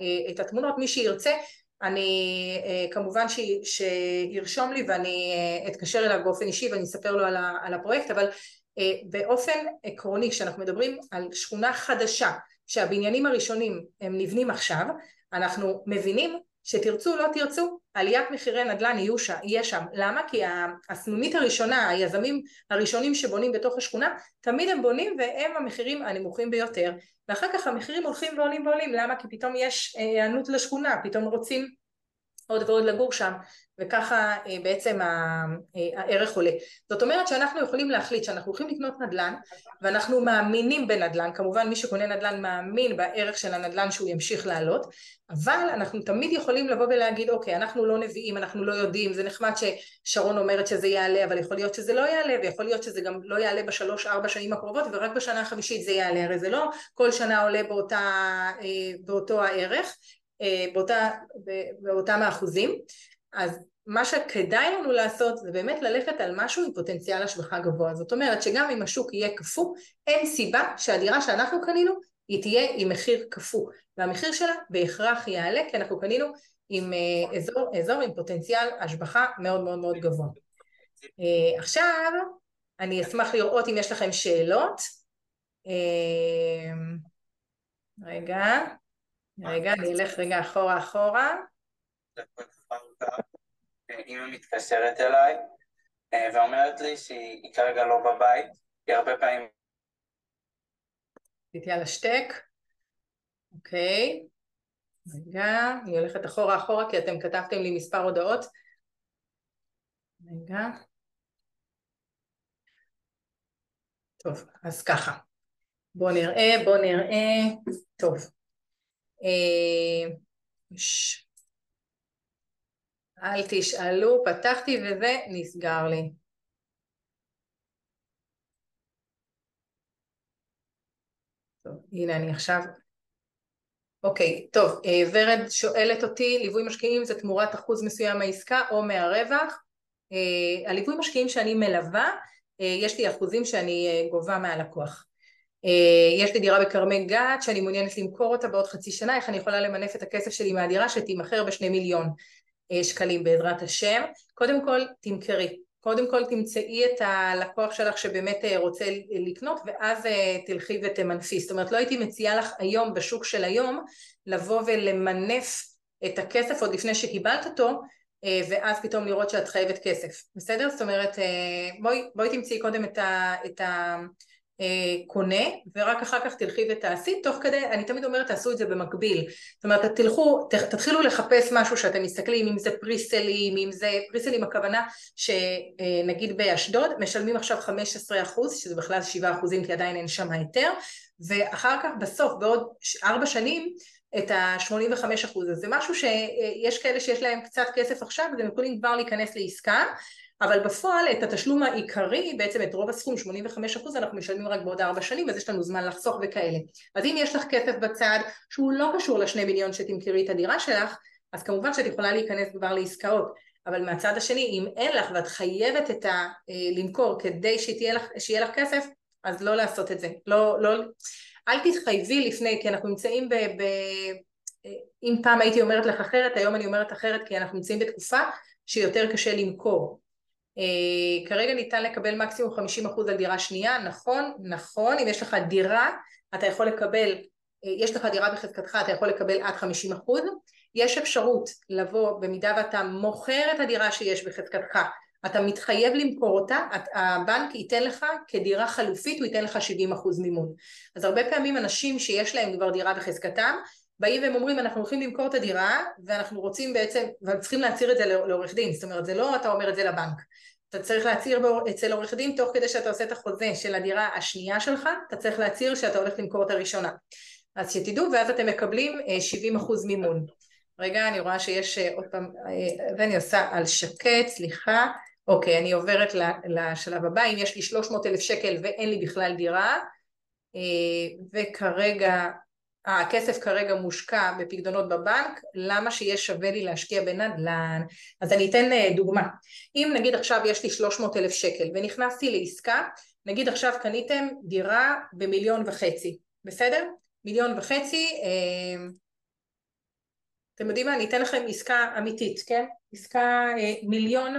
אה, את התמונות, מי שירצה אני אה, כמובן ש, שירשום לי ואני אה, אתקשר אליו באופן אישי ואני אספר לו על, ה, על הפרויקט אבל באופן עקרוני כשאנחנו מדברים על שכונה חדשה שהבניינים הראשונים הם נבנים עכשיו אנחנו מבינים שתרצו לא תרצו עליית מחירי נדל"ן יהיו שם, יהיה שם. למה? כי הסנונית הראשונה, היזמים הראשונים שבונים בתוך השכונה, תמיד הם בונים והם המחירים הנמוכים ביותר, ואחר כך המחירים הולכים ועולים ועולים. למה? כי פתאום יש היענות לשכונה, פתאום רוצים עוד ועוד לגור שם, וככה אה, בעצם אה, הערך עולה. זאת אומרת שאנחנו יכולים להחליט שאנחנו הולכים לקנות נדל"ן ואנחנו מאמינים בנדל"ן, כמובן מי שקונה נדל"ן מאמין בערך של הנדל"ן שהוא ימשיך לעלות, אבל אנחנו תמיד יכולים לבוא ולהגיד אוקיי אנחנו לא נביאים, אנחנו לא יודעים, זה נחמד ששרון אומרת שזה יעלה אבל יכול להיות שזה לא יעלה ויכול להיות שזה גם לא יעלה בשלוש ארבע שנים הקרובות ורק בשנה החמישית זה יעלה, הרי זה לא כל שנה עולה באותה, אה, באותו הערך באותה, באותם האחוזים. אז מה שכדאי לנו לעשות זה באמת ללכת על משהו עם פוטנציאל השבחה גבוה. זאת אומרת שגם אם השוק יהיה קפוא אין סיבה שהדירה שאנחנו קנינו היא תהיה עם מחיר קפוא. והמחיר שלה בהכרח יעלה כי אנחנו קנינו עם אה, אזור, אזור עם פוטנציאל השבחה מאוד מאוד מאוד גבוה. אה, עכשיו אני אשמח לראות אם יש לכם שאלות. אה, רגע רגע, אני אלך רגע אחורה אחורה. אימא מתקשרת אליי אה, ואומרת לי שהיא כרגע לא בבית, כי הרבה פעמים... עשיתי על השטק, אוקיי. רגע, אני הולכת אחורה אחורה כי אתם כתבתם לי מספר הודעות. רגע. טוב, אז ככה. בואו נראה, בואו נראה. טוב. אה, אל תשאלו, פתחתי וזה נסגר לי. טוב, הנה אני עכשיו... אוקיי, טוב, אה, ורד שואלת אותי, ליווי משקיעים זה תמורת אחוז מסוים מהעסקה או מהרווח? אה, הליווי משקיעים שאני מלווה, יש לי אחוזים שאני גובה מהלקוח. אה, יש לי דירה בכרמי גת שאני מעוניינת למכור אותה בעוד חצי שנה, איך אני יכולה למנף את הכסף שלי מהדירה שתימכר בשני מיליון אה, שקלים בעזרת השם. קודם כל תמכרי, קודם כל תמצאי את הלקוח שלך שבאמת אה, רוצה לקנות ואז תלכי ותמנפי. זאת אומרת לא הייתי מציעה לך היום בשוק של היום לבוא ולמנף את הכסף עוד לפני שקיבלת אותו ואז פתאום לראות שאת חייבת כסף, בסדר? זאת אומרת בואי, בואי תמצאי קודם את ה... את ה קונה ורק אחר כך תלכי ותעשי תוך כדי אני תמיד אומרת תעשו את זה במקביל. זאת אומרת תלכו תתחילו לחפש משהו שאתם מסתכלים אם זה פריסלים אם זה פריסלים הכוונה שנגיד באשדוד משלמים עכשיו 15% שזה בכלל 7% כי עדיין אין שם היתר ואחר כך בסוף בעוד 4 שנים את ה-85% הזה זה משהו שיש כאלה שיש להם קצת כסף עכשיו והם יכולים כבר להיכנס לעסקה אבל בפועל את התשלום העיקרי, בעצם את רוב הסכום, 85% אנחנו משלמים רק בעוד ארבע שנים, אז יש לנו זמן לחסוך וכאלה. אז אם יש לך כסף בצד שהוא לא קשור לשני מיליון שתמכרי את הדירה שלך, אז כמובן שאת יכולה להיכנס כבר לעסקאות. אבל מהצד השני, אם אין לך ואת חייבת את ה... אה, למכור כדי שתהיה לך, שיהיה לך כסף, אז לא לעשות את זה. לא, לא... אל תתחייבי לפני, כי אנחנו נמצאים ב... ב... אה, אם פעם הייתי אומרת לך אחרת, היום אני אומרת אחרת, כי אנחנו נמצאים בתקופה שיותר קשה למכור. Uh, כרגע ניתן לקבל מקסימום 50% על דירה שנייה, נכון, נכון, אם יש לך דירה אתה יכול לקבל, uh, יש לך דירה בחזקתך אתה יכול לקבל עד 50%, יש אפשרות לבוא במידה ואתה מוכר את הדירה שיש בחזקתך, אתה מתחייב למכור אותה, הבנק ייתן לך כדירה חלופית, הוא ייתן לך 70% מימון. אז הרבה פעמים אנשים שיש להם כבר דירה בחזקתם, באים והם אומרים אנחנו הולכים למכור את הדירה ואנחנו רוצים בעצם, והם צריכים להצהיר את זה לעורך דין, זאת אומרת זה לא אתה אומר את זה לבנק, אתה צריך להצהיר אצל עורך דין תוך כדי שאתה עושה את החוזה של הדירה השנייה שלך, אתה צריך להצהיר שאתה הולך למכור את הראשונה. אז שתדעו ואז אתם מקבלים 70% אה, מימון. רגע אני רואה שיש אה, עוד פעם, אה, ואני עושה על שקט, סליחה, אוקיי אני עוברת לשלב הבא, אם יש לי 300 אלף שקל ואין לי בכלל דירה וכרגע הכסף כרגע מושקע בפקדונות בבנק, למה שיהיה שווה לי להשקיע בנדל"ן? אז אני אתן אה, דוגמה. אם נגיד עכשיו יש לי 300 אלף שקל ונכנסתי לעסקה, נגיד עכשיו קניתם דירה במיליון וחצי, בסדר? מיליון וחצי, אה, אתם יודעים מה? אני אתן לכם עסקה אמיתית, כן? עסקה אה, מיליון,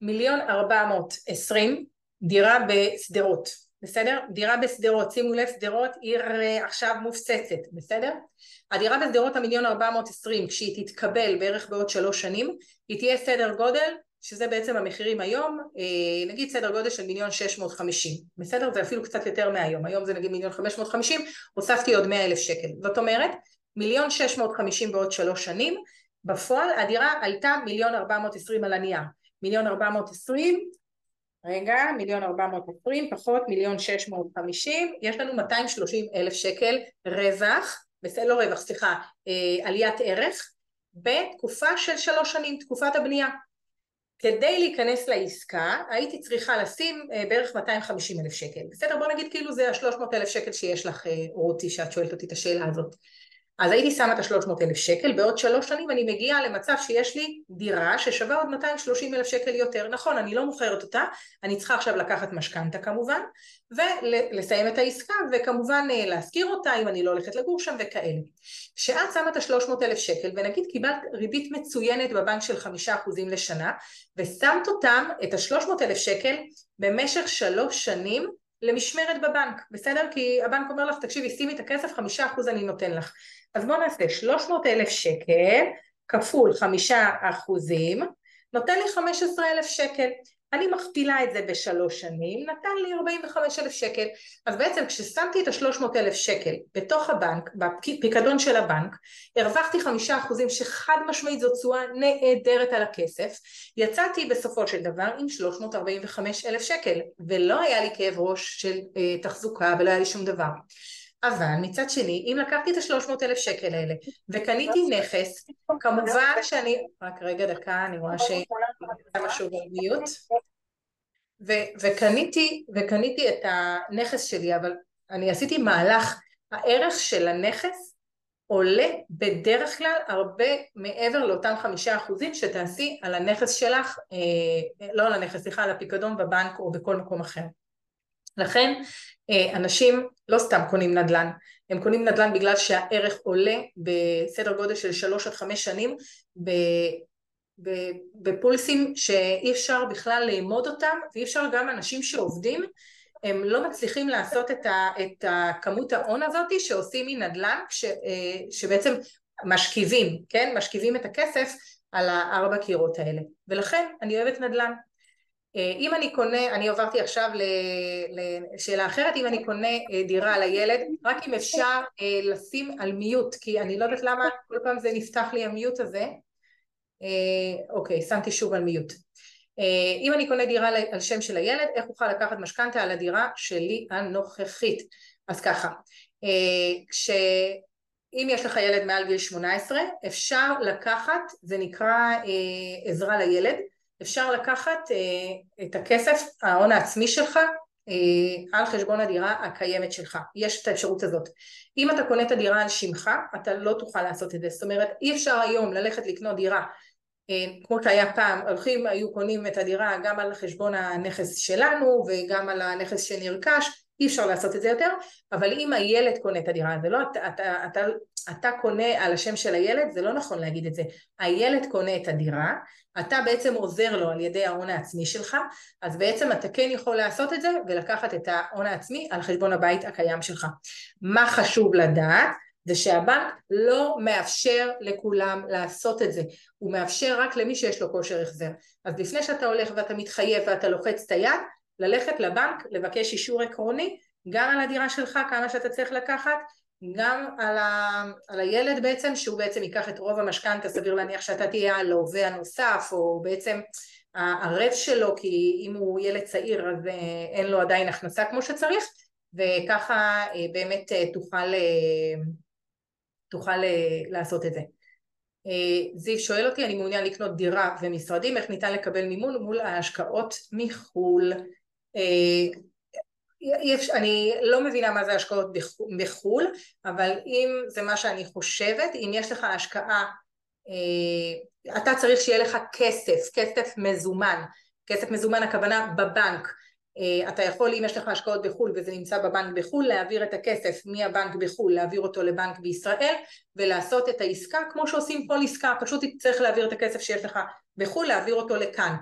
מיליון ארבע מאות עשרים, דירה בשדרות, בסדר? דירה בשדרות, שימו לב, שדרות עיר אה, עכשיו מופצצת, בסדר? הדירה בשדרות המיליון ארבע מאות עשרים, כשהיא תתקבל בערך בעוד שלוש שנים, היא תהיה סדר גודל, שזה בעצם המחירים היום, אה, נגיד סדר גודל של מיליון שש מאות חמישים, בסדר? זה אפילו קצת יותר מהיום, היום זה נגיד מיליון חמש מאות חמישים, הוספתי עוד מאה אלף שקל, זאת אומרת, מיליון שש מאות חמישים בעוד שלוש שנים, בפועל הדירה עלתה מיליון ארבע מאות עשרים על הנייר, מיליון ארבע מאות עשרים רגע, מיליון ארבע מאות עשרים פחות מיליון שש מאות חמישים, יש לנו 230 אלף שקל רווח, בסדר, לא רווח, סליחה, אה, עליית ערך, בתקופה של שלוש שנים, תקופת הבנייה. כדי להיכנס לעסקה הייתי צריכה לשים אה, בערך 250 אלף שקל, בסדר? בוא נגיד כאילו זה ה-300 אלף שקל שיש לך אה, רותי שאת שואלת אותי את השאלה הזאת. אז הייתי שמה את ה-300 אלף שקל, בעוד שלוש שנים אני מגיעה למצב שיש לי דירה ששווה עוד 230 אלף שקל יותר. נכון, אני לא מוכרת אותה, אני צריכה עכשיו לקחת משכנתה כמובן, ולסיים את העסקה, וכמובן אה, להשכיר אותה אם אני לא הולכת לגור שם וכאלה. כשאת שמה את ה-300 אלף שקל, ונגיד קיבלת ריבית מצוינת בבנק של חמישה אחוזים לשנה, ושמת אותם, את ה-300 אלף שקל, במשך שלוש שנים למשמרת בבנק, בסדר? כי הבנק אומר לך, תקשיבי, שימי את הכסף, חמישה אחוז אני נותן לך. אז בואו נעשה 300 אלף שקל כפול חמישה אחוזים, נותן לי 15 אלף שקל. אני מכפילה את זה בשלוש שנים, נתן לי 45 אלף שקל. אז בעצם כששמתי את ה-300 אלף שקל בתוך הבנק, בפיקדון של הבנק, הרווחתי חמישה אחוזים שחד משמעית זו תשואה נהדרת על הכסף, יצאתי בסופו של דבר עם 345 אלף שקל, ולא היה לי כאב ראש של אה, תחזוקה ולא היה לי שום דבר. אבל מצד שני, אם לקחתי את השלוש אלף שקל האלה וקניתי נכס, כמובן שאני... רק רגע, דקה, אני רואה ש... משהו במיוט. וקניתי, וקניתי את הנכס שלי, אבל אני עשיתי מהלך, הערך של הנכס עולה בדרך כלל הרבה מעבר לאותם חמישה אחוזים שתעשי על הנכס שלך, אה, לא על הנכס, סליחה, על הפיקדון בבנק או בכל מקום אחר. לכן אה, אנשים לא סתם קונים נדל"ן, הם קונים נדל"ן בגלל שהערך עולה בסדר גודל של שלוש עד חמש שנים בפולסים שאי אפשר בכלל לאמוד אותם ואי אפשר גם אנשים שעובדים הם לא מצליחים לעשות את, ה, את הכמות ההון הזאת שעושים מנדל"ן ש, אה, שבעצם משכיבים, כן? משכיבים את הכסף על הארבע קירות האלה ולכן אני אוהבת נדל"ן אם אני קונה, אני עברתי עכשיו לשאלה אחרת, אם אני קונה אה, דירה לילד, רק אם אפשר אה, לשים על מיוט, כי אני לא יודעת למה כל פעם זה נפתח לי המיוט הזה. אוקיי, שמתי שוב על מיוט. אם אני קונה דירה על שם של הילד, איך אוכל לקחת משכנתה על הדירה שלי הנוכחית? אז ככה, כש... אם יש לך ילד מעל גיל 18, אפשר לקחת, זה נקרא עזרה לילד, אפשר לקחת אה, את הכסף, ההון העצמי שלך, אה, על חשבון הדירה הקיימת שלך. יש את האפשרות הזאת. אם אתה קונה את הדירה על שמך, אתה לא תוכל לעשות את זה. זאת אומרת, אי אפשר היום ללכת לקנות דירה אה, כמו שהיה פעם, הולכים, היו קונים את הדירה גם על חשבון הנכס שלנו וגם על הנכס שנרכש, אי אפשר לעשות את זה יותר, אבל אם הילד קונה את הדירה, זה לא אתה, אתה, אתה, אתה קונה על השם של הילד, זה לא נכון להגיד את זה, הילד קונה את הדירה, אתה בעצם עוזר לו על ידי ההון העצמי שלך, אז בעצם אתה כן יכול לעשות את זה ולקחת את ההון העצמי על חשבון הבית הקיים שלך. מה חשוב לדעת? זה שהבנק לא מאפשר לכולם לעשות את זה, הוא מאפשר רק למי שיש לו כושר החזר. אז לפני שאתה הולך ואתה מתחייב ואתה לוחץ את היד, ללכת לבנק, לבקש אישור עקרוני, גם על הדירה שלך, כמה שאתה צריך לקחת, גם על, ה, על הילד בעצם, שהוא בעצם ייקח את רוב המשכנתה, סביר להניח שאתה תהיה הלווה הנוסף, או בעצם הערב שלו, כי אם הוא ילד צעיר אז אה, אין לו עדיין הכנסה כמו שצריך, וככה אה, באמת אה, תוכל, תוכל לעשות את זה. זיו שואל אותי, אני מעוניין לקנות דירה ומשרדים, איך ניתן לקבל מימון מול ההשקעות מחו"ל? יש, אני לא מבינה מה זה השקעות בחו"ל, אבל אם זה מה שאני חושבת, אם יש לך השקעה, אה, אתה צריך שיהיה לך כסף, כסף מזומן, כסף מזומן הכוונה בבנק, אה, אתה יכול אם יש לך השקעות בחו"ל וזה נמצא בבנק בחו"ל להעביר את הכסף מהבנק בחו"ל להעביר אותו לבנק בישראל ולעשות את העסקה כמו שעושים כל עסקה. פשוט תצטרך להעביר את הכסף שיש לך בחו"ל להעביר אותו לכאן.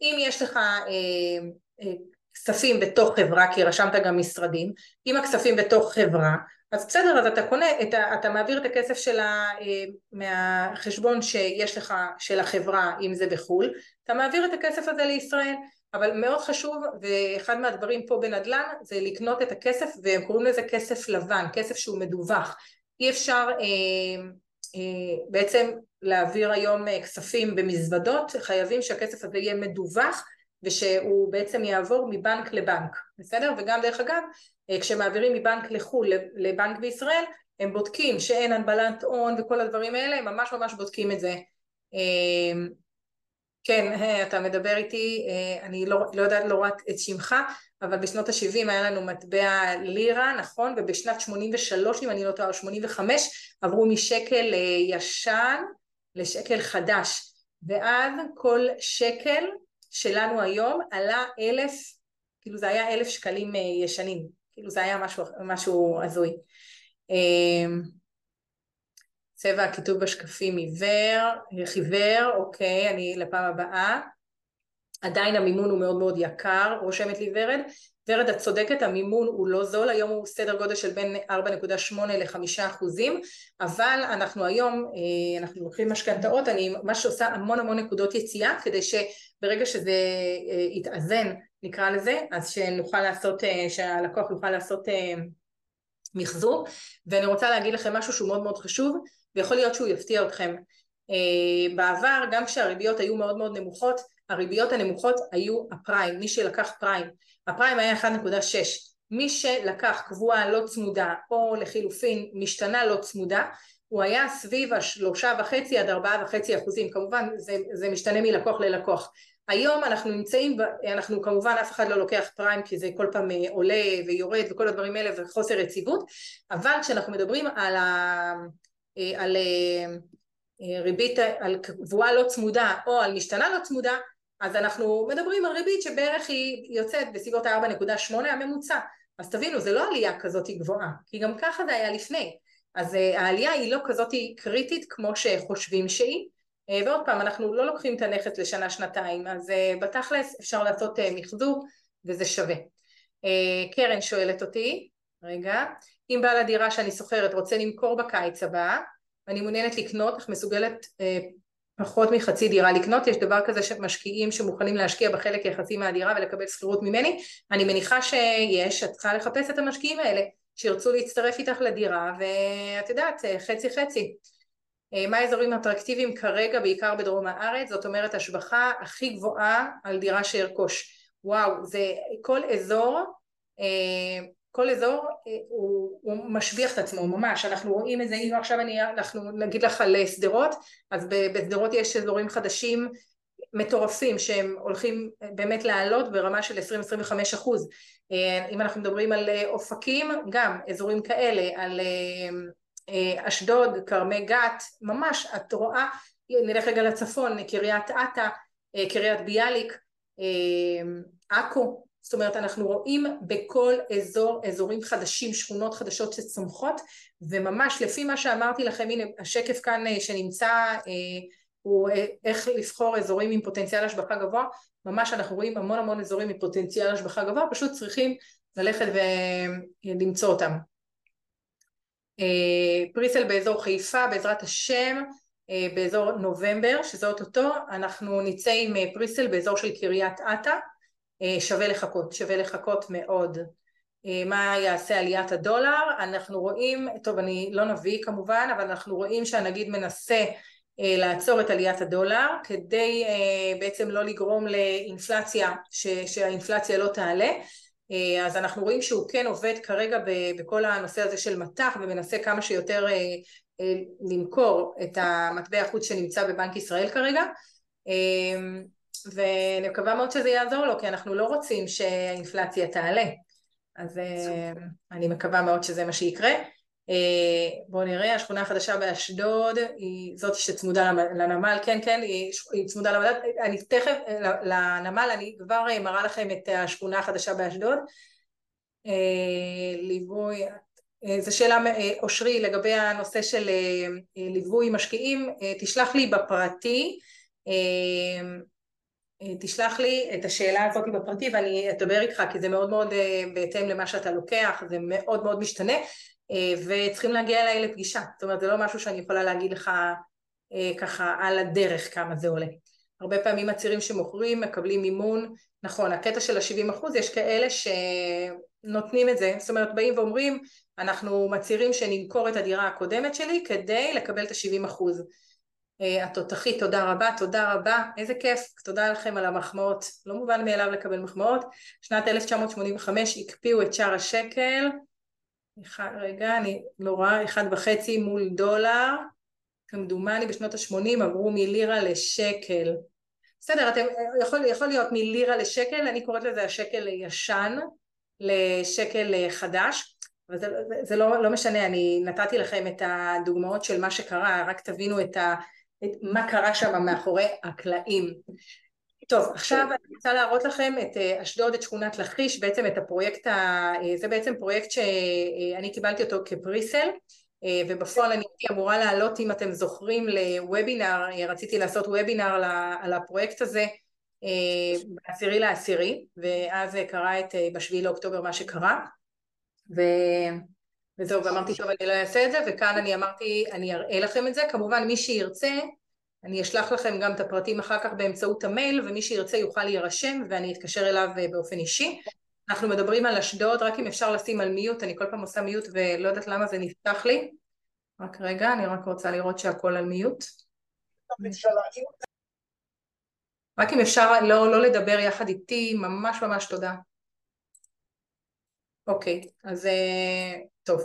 אם יש לך אה, כספים בתוך חברה, כי רשמת גם משרדים, אם הכספים בתוך חברה, אז בסדר, אז אתה קונה, אתה, אתה מעביר את הכסף שלה אה, מהחשבון שיש לך, של החברה, אם זה בחו"ל, אתה מעביר את הכסף הזה לישראל, אבל מאוד חשוב, ואחד מהדברים פה בנדל"ן, זה לקנות את הכסף, והם קוראים לזה כסף לבן, כסף שהוא מדווח. אי אפשר אה, אה, בעצם להעביר היום אה, כספים במזוודות, חייבים שהכסף הזה יהיה מדווח, ושהוא בעצם יעבור מבנק לבנק, בסדר? וגם דרך אגב, אה, כשמעבירים מבנק לחו"ל לבנק בישראל, הם בודקים שאין הנבלת הון וכל הדברים האלה, הם ממש ממש בודקים את זה. אה, כן, אתה מדבר איתי, אה, אני לא, לא יודעת לא רק את שמך, אבל בשנות ה-70 היה לנו מטבע לירה, נכון? ובשנת 83, אם אני לא טועה, 85, עברו משקל ישן לשקל חדש. ואז כל שקל שלנו היום עלה אלף, כאילו זה היה אלף שקלים ישנים. כאילו זה היה משהו, משהו הזוי. אמ, צבע הכיתוב בשקפים עיוור, חיוור, אוקיי, אני לפעם הבאה. עדיין המימון הוא מאוד מאוד יקר, רושמת לי ורד. ורד, את צודקת, המימון הוא לא זול, היום הוא סדר גודל של בין 4.8 ל-5 אחוזים, אבל אנחנו היום, אה, אנחנו לוקחים משכנתאות, אני ממש עושה המון המון נקודות יציאה, כדי שברגע שזה אה, יתאזן נקרא לזה, אז שנוכל לעשות, אה, שהלקוח יוכל לעשות מחזור, ואני רוצה להגיד לכם משהו שהוא מאוד מאוד חשוב, ויכול להיות שהוא יפתיע אתכם. בעבר, גם כשהריביות היו מאוד מאוד נמוכות, הריביות הנמוכות היו הפריים, מי שלקח פריים. הפריים היה 1.6. מי שלקח קבועה לא צמודה, או לחילופין משתנה לא צמודה, הוא היה סביב השלושה וחצי עד ארבעה וחצי אחוזים, כמובן זה, זה משתנה מלקוח ללקוח. היום אנחנו נמצאים, אנחנו כמובן אף אחד לא לוקח פריים כי זה כל פעם אה, עולה ויורד וכל הדברים האלה וחוסר יציבות, אבל כשאנחנו מדברים על, ה, אה, על אה, ריבית, על קבועה לא צמודה או על משתנה לא צמודה, אז אנחנו מדברים על ריבית שבערך היא יוצאת בסביבות ה-4.8 הממוצע, אז תבינו זה לא עלייה כזאת גבוהה, כי גם ככה זה היה לפני, אז העלייה היא לא כזאת קריטית כמו שחושבים שהיא. אה, ועוד פעם, אנחנו לא לוקחים את הנכס לשנה שנתיים, אז אה, בתכלס אפשר לעשות אה, מחזור וזה שווה. קרן שואלת אותי, רגע, אם בעל הדירה שאני שוכרת רוצה למכור בקיץ הבא, ואני מעוניינת לקנות, אך מסוגלת פחות מחצי דירה לקנות, יש דבר כזה שמשקיעים שמוכנים להשקיע בחלק יחסי מהדירה ולקבל שכירות ממני, אני מניחה שיש, את צריכה לחפש את המשקיעים האלה שירצו להצטרף איתך לדירה ואת יודעת, חצי חצי. אה, מה האזורים אטרקטיביים כרגע בעיקר בדרום הארץ, זאת אומרת השבחה הכי גבוהה על דירה שארכוש. וואו, זה כל אזור, אה, כל אזור אה, הוא, הוא משביח את עצמו ממש, אנחנו רואים את זה, אם עכשיו אני, אנחנו נגיד לך על שדרות, אז בשדרות יש אזורים חדשים מטורפים שהם הולכים באמת לעלות ברמה של 20-25 אחוז. אם אנחנו מדברים על אופקים, גם אזורים כאלה, על אה, אשדוד, כרמי גת, ממש את רואה, נלך רגע לצפון, קריית אתא, אה, קריית ביאליק, אה, עכו, זאת אומרת אנחנו רואים בכל אזור אזורים חדשים, שכונות חדשות שצומחות וממש לפי מה שאמרתי לכם, הנה השקף כאן שנמצא הוא איך לבחור אזורים עם פוטנציאל השבחה גבוה, ממש אנחנו רואים המון המון אזורים עם פוטנציאל השבחה גבוה, פשוט צריכים ללכת ולמצוא אותם. אה, פריסל באזור חיפה בעזרת השם אה, באזור נובמבר שזה אוטוטו אנחנו נצא עם אה, פריסל באזור של קריית אתא שווה לחכות, שווה לחכות מאוד. מה יעשה עליית הדולר? אנחנו רואים, טוב אני לא נביא כמובן אבל אנחנו רואים שהנגיד מנסה לעצור את עליית הדולר כדי בעצם לא לגרום לאינפלציה, שהאינפלציה לא תעלה. אה, אז אנחנו רואים שהוא כן עובד כרגע בכל הנושא הזה של מטח ומנסה כמה שיותר אה, אה, למכור את המטבע החוץ שנמצא בבנק ישראל כרגע ואני מקווה מאוד שזה יעזור לו כי אנחנו לא רוצים שהאינפלציה תעלה. אז אני מקווה מאוד שזה מה שיקרה. אה, בואו נראה, השכונה החדשה באשדוד היא זאת שצמודה לנמל, כן כן, היא, היא צמודה למדד, אני תכף, לנמל, אני כבר אה, מראה לכם את השכונה החדשה באשדוד. אה, ליווי, זו שאלה אושרי לגבי הנושא של ליווי משקיעים, תשלח לי בפרטי תשלח לי את השאלה הזאת בפרטי ואני אדבר איתך כי זה מאוד מאוד בהתאם למה שאתה לוקח, זה מאוד מאוד משתנה וצריכים להגיע אליי לפגישה, זאת אומרת זה לא משהו שאני יכולה להגיד לך ככה על הדרך כמה זה עולה. הרבה פעמים הצעירים שמוכרים מקבלים מימון, נכון, הקטע של ה-70% יש כאלה שנותנים את זה, זאת אומרת באים ואומרים אנחנו מצהירים שנמכור את הדירה הקודמת שלי כדי לקבל את ה-70%. אה, התותחית, תודה רבה, תודה רבה, איזה כיף, תודה לכם על המחמאות, לא מובן מאליו לקבל מחמאות. שנת 1985 הקפיאו את שער השקל, אחד, רגע, אני לא רואה, אחד וחצי מול דולר, כמדומני בשנות ה-80 עברו מלירה לשקל. בסדר, אתם, יכול, יכול להיות מלירה לשקל, אני קוראת לזה השקל ישן לשקל חדש, אבל זה, זה לא, לא משנה, אני נתתי לכם את הדוגמאות של מה שקרה, רק תבינו את, ה, את מה קרה שם מאחורי הקלעים. טוב, עכשיו אני רוצה להראות לכם את אה, אשדוד, את שכונת לכיש, בעצם את הפרויקט, ה... אה, זה בעצם פרויקט שאני קיבלתי אותו כפריסל, אה, ובפועל אני הייתי אמורה לעלות, אם אתם זוכרים, לוובינר, רציתי לעשות וובינר על הפרויקט הזה בעשירי לעשירי, ואז קרה את, בשביעי לאוקטובר מה שקרה, ו... וזהו, ואמרתי, טוב, אני לא אעשה את זה, וכאן אני אמרתי, אני אראה לכם את זה, כמובן מי שירצה, אני אשלח לכם גם את הפרטים אחר כך באמצעות המייל, ומי שירצה יוכל להירשם, ואני אתקשר אליו אה, באופן אישי. אנחנו מדברים על אשדוד, רק אם אפשר לשים על מיוט, אני כל פעם עושה מיוט ולא יודעת למה זה נפתח לי. רק רגע, אני רק רוצה לראות שהכל על מיוט. רק אם אפשר לא, לא לדבר יחד איתי, ממש ממש תודה. אוקיי, אז אה, טוב.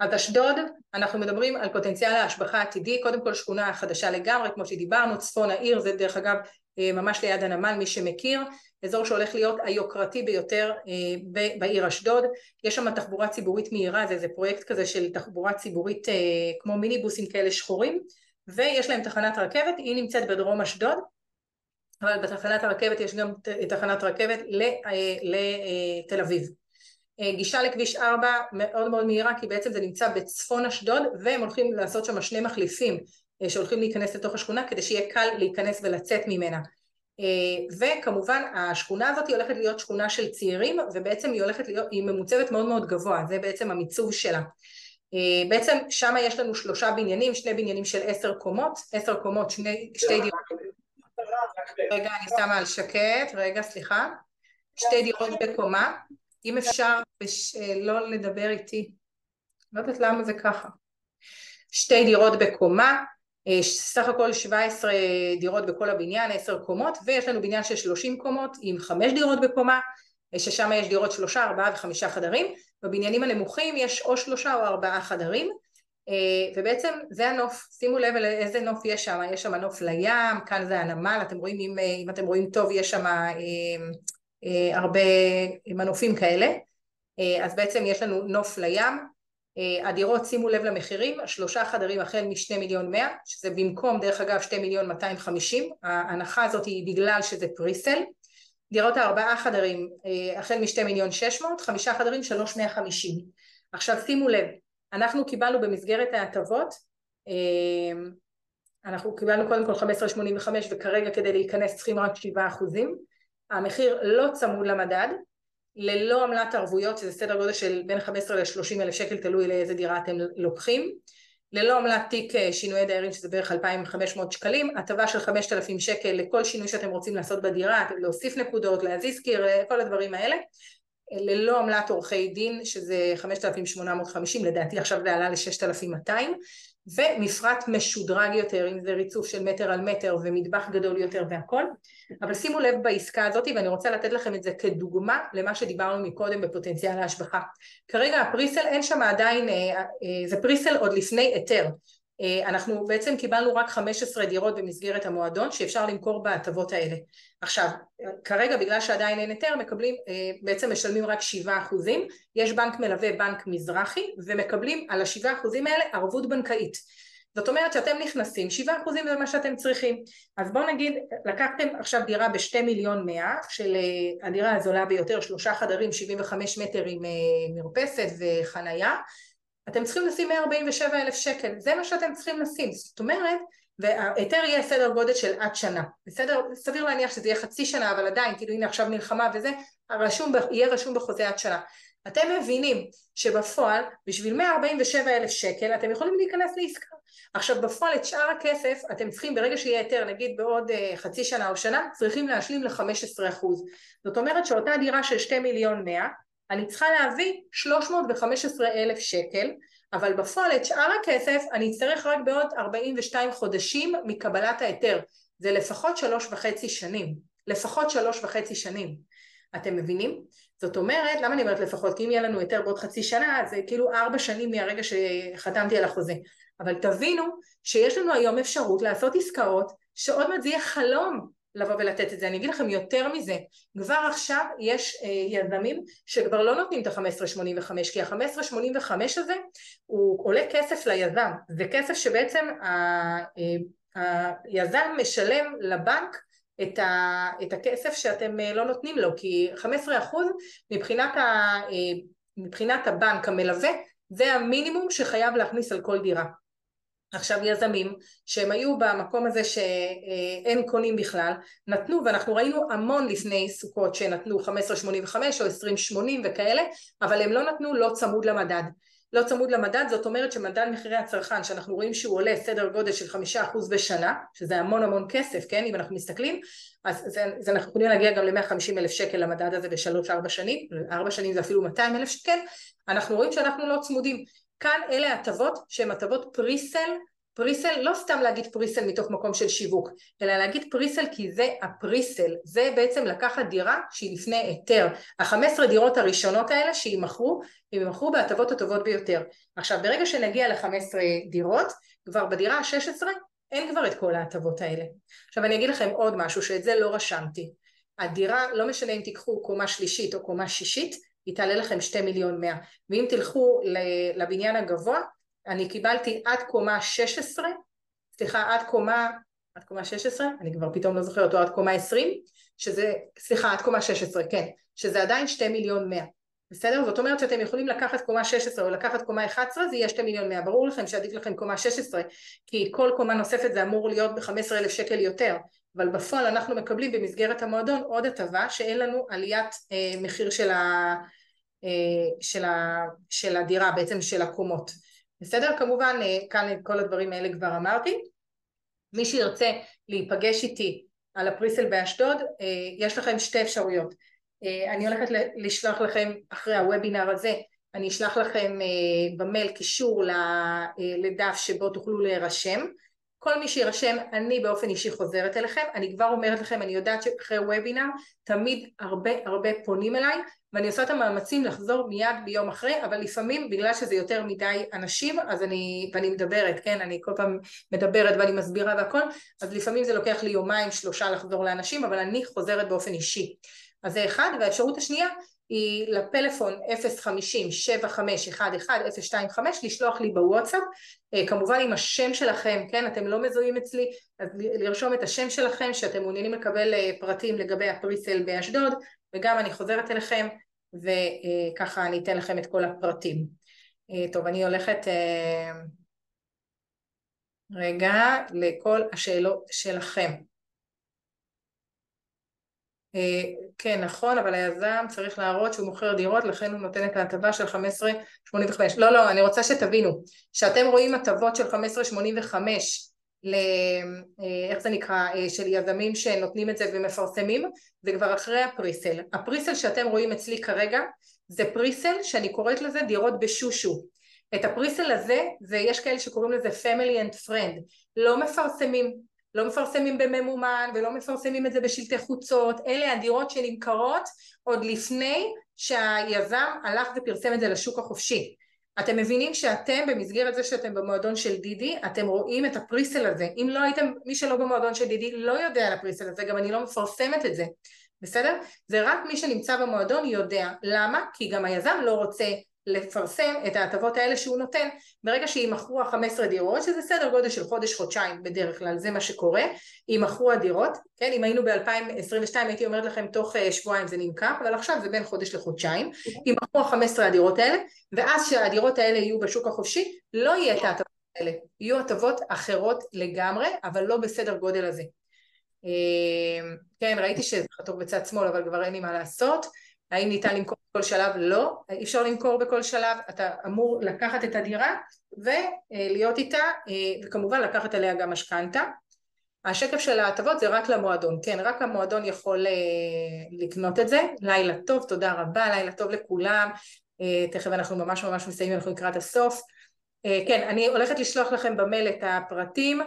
אז אשדוד, אנחנו מדברים על פוטנציאל ההשבחה העתידי, קודם כל שכונה חדשה לגמרי, כמו שדיברנו, צפון העיר, זה דרך אגב אה, ממש ליד הנמל, מי שמכיר, אזור שהולך להיות היוקרתי ביותר אה, בעיר אשדוד, יש שם תחבורה ציבורית מהירה, זה איזה פרויקט כזה של תחבורה ציבורית כמו מיניבוסים כאלה שחורים, ויש להם תחנת רכבת, היא נמצאת בדרום אשדוד, אבל בתחנת הרכבת יש גם תחנת רכבת לתל אביב. אה, גישה לכביש 4 מאוד מאוד מהירה כי בעצם זה נמצא בצפון אשדוד והם הולכים לעשות שם שני מחליפים אה, שהולכים להיכנס לתוך השכונה כדי שיהיה קל להיכנס ולצאת ממנה. אה, וכמובן השכונה הזאת היא הולכת להיות שכונה של צעירים ובעצם היא הולכת להיות, היא ממוצבת מאוד מאוד גבוה, זה בעצם המיצוב שלה. בעצם שם יש לנו שלושה בניינים, שני בניינים של עשר קומות, עשר קומות, שני, שתי דירות. רגע אני שמה על שקט, רגע סליחה. שתי דירות בקומה אם אפשר בש... אה, לא לדבר איתי, לא יודעת למה זה ככה. שתי דירות בקומה, אה, סך הכל 17 דירות בכל הבניין, 10 קומות, ויש לנו בניין של 30 קומות עם 5 דירות בקומה, אה, ששם יש דירות שלושה, ארבעה וחמישה חדרים, בבניינים הנמוכים יש או שלושה או ארבעה חדרים, ובעצם זה הנוף, שימו לב איזה נוף יש שם, יש שם נוף לים, כאן זה הנמל, אתם רואים, אם, אם אתם רואים טוב, יש שם אה, הרבה מנופים כאלה, אה, אז בעצם יש לנו נוף לים, אה, הדירות שימו לב למחירים, שלושה חדרים החל משני מיליון מאה, שזה במקום דרך אגב שתי מיליון מאתיים חמישים, ההנחה הזאת היא בגלל שזה פריסל, דירות הארבעה חדרים החל משתי מיליון שש מאות, חמישה חדרים שלוש מאה חמישים. עכשיו שימו לב, אנחנו קיבלנו במסגרת ההטבות, אנחנו קיבלנו קודם כל חמש עשרה שמונים וחמש וכרגע כדי להיכנס צריכים רק שבעה אחוזים המחיר לא צמוד למדד, ללא עמלת ערבויות, שזה סדר גודל של בין 15 ל-30 אלף שקל, תלוי לאיזה דירה אתם לוקחים, ללא עמלת תיק אה, שינויי דיירים, שזה בערך 2,500 שקלים, הטבה של 5,000 שקל לכל שינוי שאתם רוצים לעשות בדירה, להוסיף נקודות, להזיז קיר, אה, כל הדברים האלה, ללא עמלת עורכי דין, שזה 5,850, לדעתי עכשיו זה עלה ל-6,200, ומפרט משודרג יותר, אם זה ריצוף של מטר על מטר ומטבח גדול יותר והכל, אבל שימו לב בעסקה הזאת ואני רוצה לתת לכם את זה כדוגמה למה שדיברנו מקודם בפוטנציאל ההשבחה. כרגע הפריסל אין שם עדיין, אה, אה, זה פריסל עוד לפני היתר, אנחנו בעצם קיבלנו רק 15 דירות במסגרת המועדון שאפשר למכור בהטבות האלה. עכשיו, כרגע בגלל שעדיין אין היתר מקבלים, בעצם משלמים רק 7 אחוזים, יש בנק מלווה בנק מזרחי ומקבלים על ה-7 אחוזים האלה ערבות בנקאית. זאת אומרת שאתם נכנסים, 7% זה מה שאתם צריכים. אז בואו נגיד, לקחתם עכשיו דירה בשתי מיליון מאה, של אה, הדירה הזולה ביותר, שלושה חדרים, 75 מטר עם אה, מרפסת וחנייה, אתם צריכים לשים 147 אלף שקל, זה מה שאתם צריכים לשים. זאת אומרת, וההיתר יהיה סדר גודל של עד שנה, בסדר? סביר להניח שזה יהיה חצי שנה, אבל עדיין, כאילו הנה עכשיו מלחמה וזה, הרשום, יהיה רשום בחוזה עד שנה. אתם מבינים שבפועל, בשביל 147 אלף שקל, אתם יכולים להיכנס לעסקה. עכשיו בפועל את שאר הכסף אתם צריכים ברגע שיהיה היתר נגיד בעוד uh, חצי שנה או שנה צריכים להשלים ל-15% זאת אומרת שאותה דירה של 2 מיליון 100 אני צריכה להביא 315 אלף שקל אבל בפועל את שאר הכסף אני אצטרך רק בעוד 42 חודשים מקבלת ההיתר זה לפחות שלוש וחצי שנים לפחות שלוש וחצי שנים אתם מבינים? זאת אומרת, למה אני אומרת לפחות? כי אם יהיה לנו היתר בעוד חצי שנה, זה כאילו ארבע שנים מהרגע שחתמתי על החוזה. אבל תבינו שיש לנו היום אפשרות לעשות עסקאות שעוד מעט זה יהיה חלום לבוא ולתת את זה. אני אגיד לכם יותר מזה, כבר עכשיו יש אה, יזמים שכבר לא נותנים את ה-1585 כי ה-1585 הזה הוא עולה כסף ליזם, זה כסף שבעצם אה, היזם משלם לבנק את, ה, את הכסף שאתם אה, לא נותנים לו כי 15% מבחינת, ה, מבחינת הבנק המלווה זה המינימום שחייב להכניס על כל דירה עכשיו יזמים שהם היו במקום הזה שאין קונים בכלל נתנו ואנחנו ראינו המון לפני סוכות שנתנו 15.85 או 20.80 וכאלה אבל הם לא נתנו לא צמוד למדד. לא צמוד למדד זאת אומרת שמדד מחירי הצרכן שאנחנו רואים שהוא עולה סדר גודל של חמישה אחוז בשנה שזה המון המון כסף כן? אם אנחנו מסתכלים אז זה, זה אנחנו יכולים להגיע גם ל-150 אלף שקל למדד הזה בשלוש ארבע שנים ארבע שנים זה אפילו 200 אלף שקל אנחנו רואים שאנחנו לא צמודים כאן אלה הטבות שהן הטבות פריסל פריסל, לא סתם להגיד פריסל מתוך מקום של שיווק, אלא להגיד פריסל כי זה הפריסל, זה בעצם לקחת דירה שהיא לפני היתר. החמש עשרה דירות הראשונות האלה שיימכרו, הם יימכרו בהטבות הטובות ביותר. עכשיו ברגע שנגיע לחמש עשרה דירות, כבר בדירה השש עשרה אין כבר את כל ההטבות האלה. עכשיו אני אגיד לכם עוד משהו שאת זה לא רשמתי. הדירה, לא משנה אם תיקחו קומה שלישית או קומה שישית, היא תעלה לכם שתי מיליון מאה. ואם תלכו לבניין הגבוה, אני קיבלתי עד קומה 16, סליחה עד קומה, עד קומה 16, אני כבר פתאום לא זוכרת, או עד קומה 20, שזה, סליחה עד קומה 16, כן, שזה עדיין 2 מיליון 100, בסדר? זאת אומרת שאתם יכולים לקחת קומה 16 או לקחת קומה 11 זה יהיה 2 מיליון 100, ברור לכם שעדיף לכם קומה 16 כי כל קומה נוספת זה אמור להיות ב-15 אלף שקל יותר אבל בפועל אנחנו מקבלים במסגרת המועדון עוד הטבה שאין לנו עליית אה, מחיר של, ה, אה, של, ה, של הדירה בעצם של הקומות בסדר? כמובן אה, כאן את כל הדברים האלה כבר אמרתי. מי שירצה להיפגש איתי על הפריסל באשדוד, אה, יש לכם שתי אפשרויות. אה, אני הולכת לשלוח לכם אחרי הוובינר הזה, אני אשלח לכם במייל קישור לדף שבו תוכלו להירשם. כל מי שירשם, אני באופן אישי חוזרת אליכם. אני כבר אומרת לכם, אני יודעת שאחרי וובינר תמיד הרבה הרבה פונים אליי ואני עושה את המאמצים לחזור מיד ביום אחרי, אבל לפעמים בגלל שזה יותר מדי אנשים, אז אני, ואני מדברת, כן, אני כל פעם מדברת ואני מסבירה והכל, אז לפעמים זה לוקח לי יומיים שלושה לחזור לאנשים, אבל אני חוזרת באופן אישי. אז זה אחד, והאפשרות השנייה היא לפלאפון 050-7511-025 לשלוח לי בוואטסאפ, אה, כמובן עם השם שלכם, כן, אתם לא מזוהים אצלי, אז לרשום את השם שלכם שאתם מעוניינים לקבל אה, פרטים לגבי הפריסל באשדוד, וגם אני חוזרת אליכם וככה אני אתן לכם את כל הפרטים. אה, טוב, אני הולכת רגע לכל השאלות שלכם. אה, כן, נכון, אבל היזם צריך להראות שהוא מוכר דירות, לכן הוא נותן את ההטבה של 15.85. לא, לא, אני רוצה שתבינו, שאתם רואים הטבות של 15.85 ל... אה, איך זה נקרא, אה, של יזמים שנותנים את זה ומפרסמים, זה כבר אחרי הפריסל. הפריסל שאתם רואים אצלי כרגע, זה פריסל שאני קוראת לזה דירות בשושו. את הפריסל הזה, ויש כאלה שקוראים לזה family and friend, לא מפרסמים, לא מפרסמים בממומן ולא מפרסמים את זה בשלטי חוצות, אלה הדירות שנמכרות עוד לפני שהיזם הלך ופרסם את זה לשוק החופשי. אתם מבינים שאתם במסגרת זה שאתם במועדון של דידי, אתם רואים את הפריסל הזה. אם לא הייתם, מי שלא במועדון של דידי לא יודע על הפריסל הזה, גם אני לא מפרסמת את זה, בסדר? זה רק מי שנמצא במועדון יודע. למה? כי גם היזם לא רוצה לפרסם את ההטבות האלה שהוא נותן ברגע שימכרו ה-15 דירות שזה סדר גודל של חודש-חודשיים בדרך כלל זה מה שקורה ימכרו הדירות כן אם היינו ב-2022 הייתי אומרת לכם תוך uh, שבועיים זה נמכר אבל עכשיו זה בין חודש לחודשיים ימכרו ה-15 הדירות האלה ואז שהדירות האלה יהיו בשוק החופשי לא יהיה את ההטבות האלה. יהיו הטבות אחרות לגמרי, אבל לא בסדר גודל הזה. אה, כן, ראיתי שזה חתוך בצד שמאל, אבל כבר אין לי מה לעשות. האם ניתן למכור בכל שלב? לא, אי אפשר למכור בכל שלב, אתה אמור לקחת את הדירה ולהיות איתה, אה, וכמובן לקחת עליה גם משכנתה. השקף של ההטבות זה רק למועדון, כן, רק המועדון יכול אה, לקנות את זה. לילה טוב, תודה רבה, לילה טוב לכולם. אה, תכף אנחנו ממש ממש מסיימים, אנחנו לקראת הסוף. כן, אני הולכת לשלוח לכם במייל את הפרטים.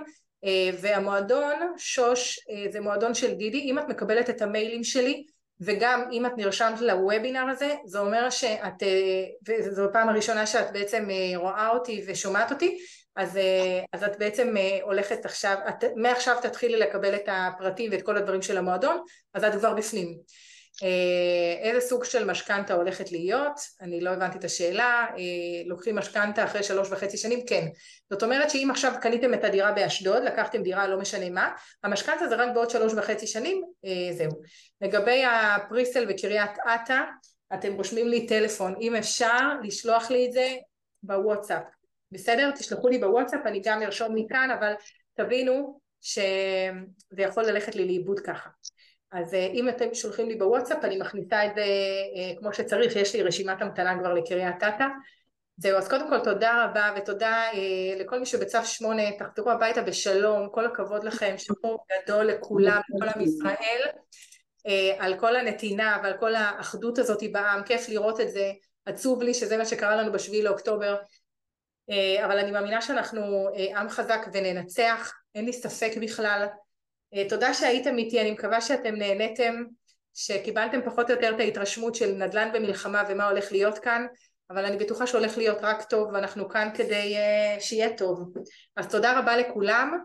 והמועדון שוש זה מועדון של דידי, אם את מקבלת את המיילים שלי וגם אם את נרשמת לוובינר הזה, זה אומר שאת, אה, וזו הפעם הראשונה שאת בעצם אה, רואה אותי ושומעת אותי, אז, אה, אז את בעצם הולכת עכשיו, את, מעכשיו תתחילי לקבל את הפרטים ואת כל הדברים של המועדון, אז את כבר בפנים. אה, איזה סוג של משכנתה הולכת להיות? אני לא הבנתי את השאלה. אה, לוקחים משכנתה אחרי שלוש וחצי שנים? כן. זאת אומרת שאם עכשיו קניתם את הדירה באשדוד, לקחתם דירה לא משנה מה, המשכנתה זה רק בעוד שלוש וחצי שנים, אה, זהו. לגבי הפריסל וקריית אתא, אתם רושמים לי טלפון, אם אפשר לשלוח לי את זה בוואטסאפ. בסדר? תשלחו לי בוואטסאפ, אני גם ארשום מכאן, אבל תבינו שזה יכול ללכת לי לאיבוד ככה. אז אה, אם אתם שולחים לי בוואטסאפ אני מכניסה את זה אה, כמו שצריך, יש לי רשימת המתנה כבר לקריית אתא. זהו, אז קודם כל תודה רבה ותודה אה, לכל מי שבצו שמונה, תחזרו הביתה בשלום, כל הכבוד לכם, שאפו גדול לכולם, לכל עם ישראל, על כל הנתינה ועל כל האחדות הזאת בעם, כיף לראות את זה, עצוב לי שזה מה שקרה לנו בשביעי לאוקטובר, אבל אני מאמינה שאנחנו עם חזק וננצח, אין לי ספק בכלל, תודה שהייתם איתי, אני מקווה שאתם נהניתם, שקיבלתם פחות או יותר את ההתרשמות של נדל"ן במלחמה ומה הולך להיות כאן, אבל אני בטוחה שהולך להיות רק טוב ואנחנו כאן כדי uh, שיהיה טוב. אז תודה רבה לכולם,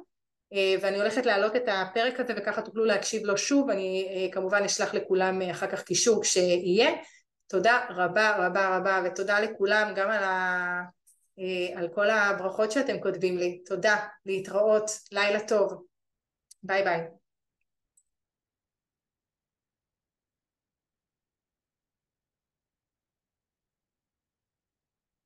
uh, ואני הולכת להעלות את הפרק הזה וככה תוכלו להקשיב לו שוב, אני כמובן אשלח לכולם אחר כך קישור כשיהיה. תודה רבה רבה רבה ותודה לכולם גם על, ה... על כל הברכות שאתם כותבים לי. תודה, להתראות, לילה טוב. Bye bye.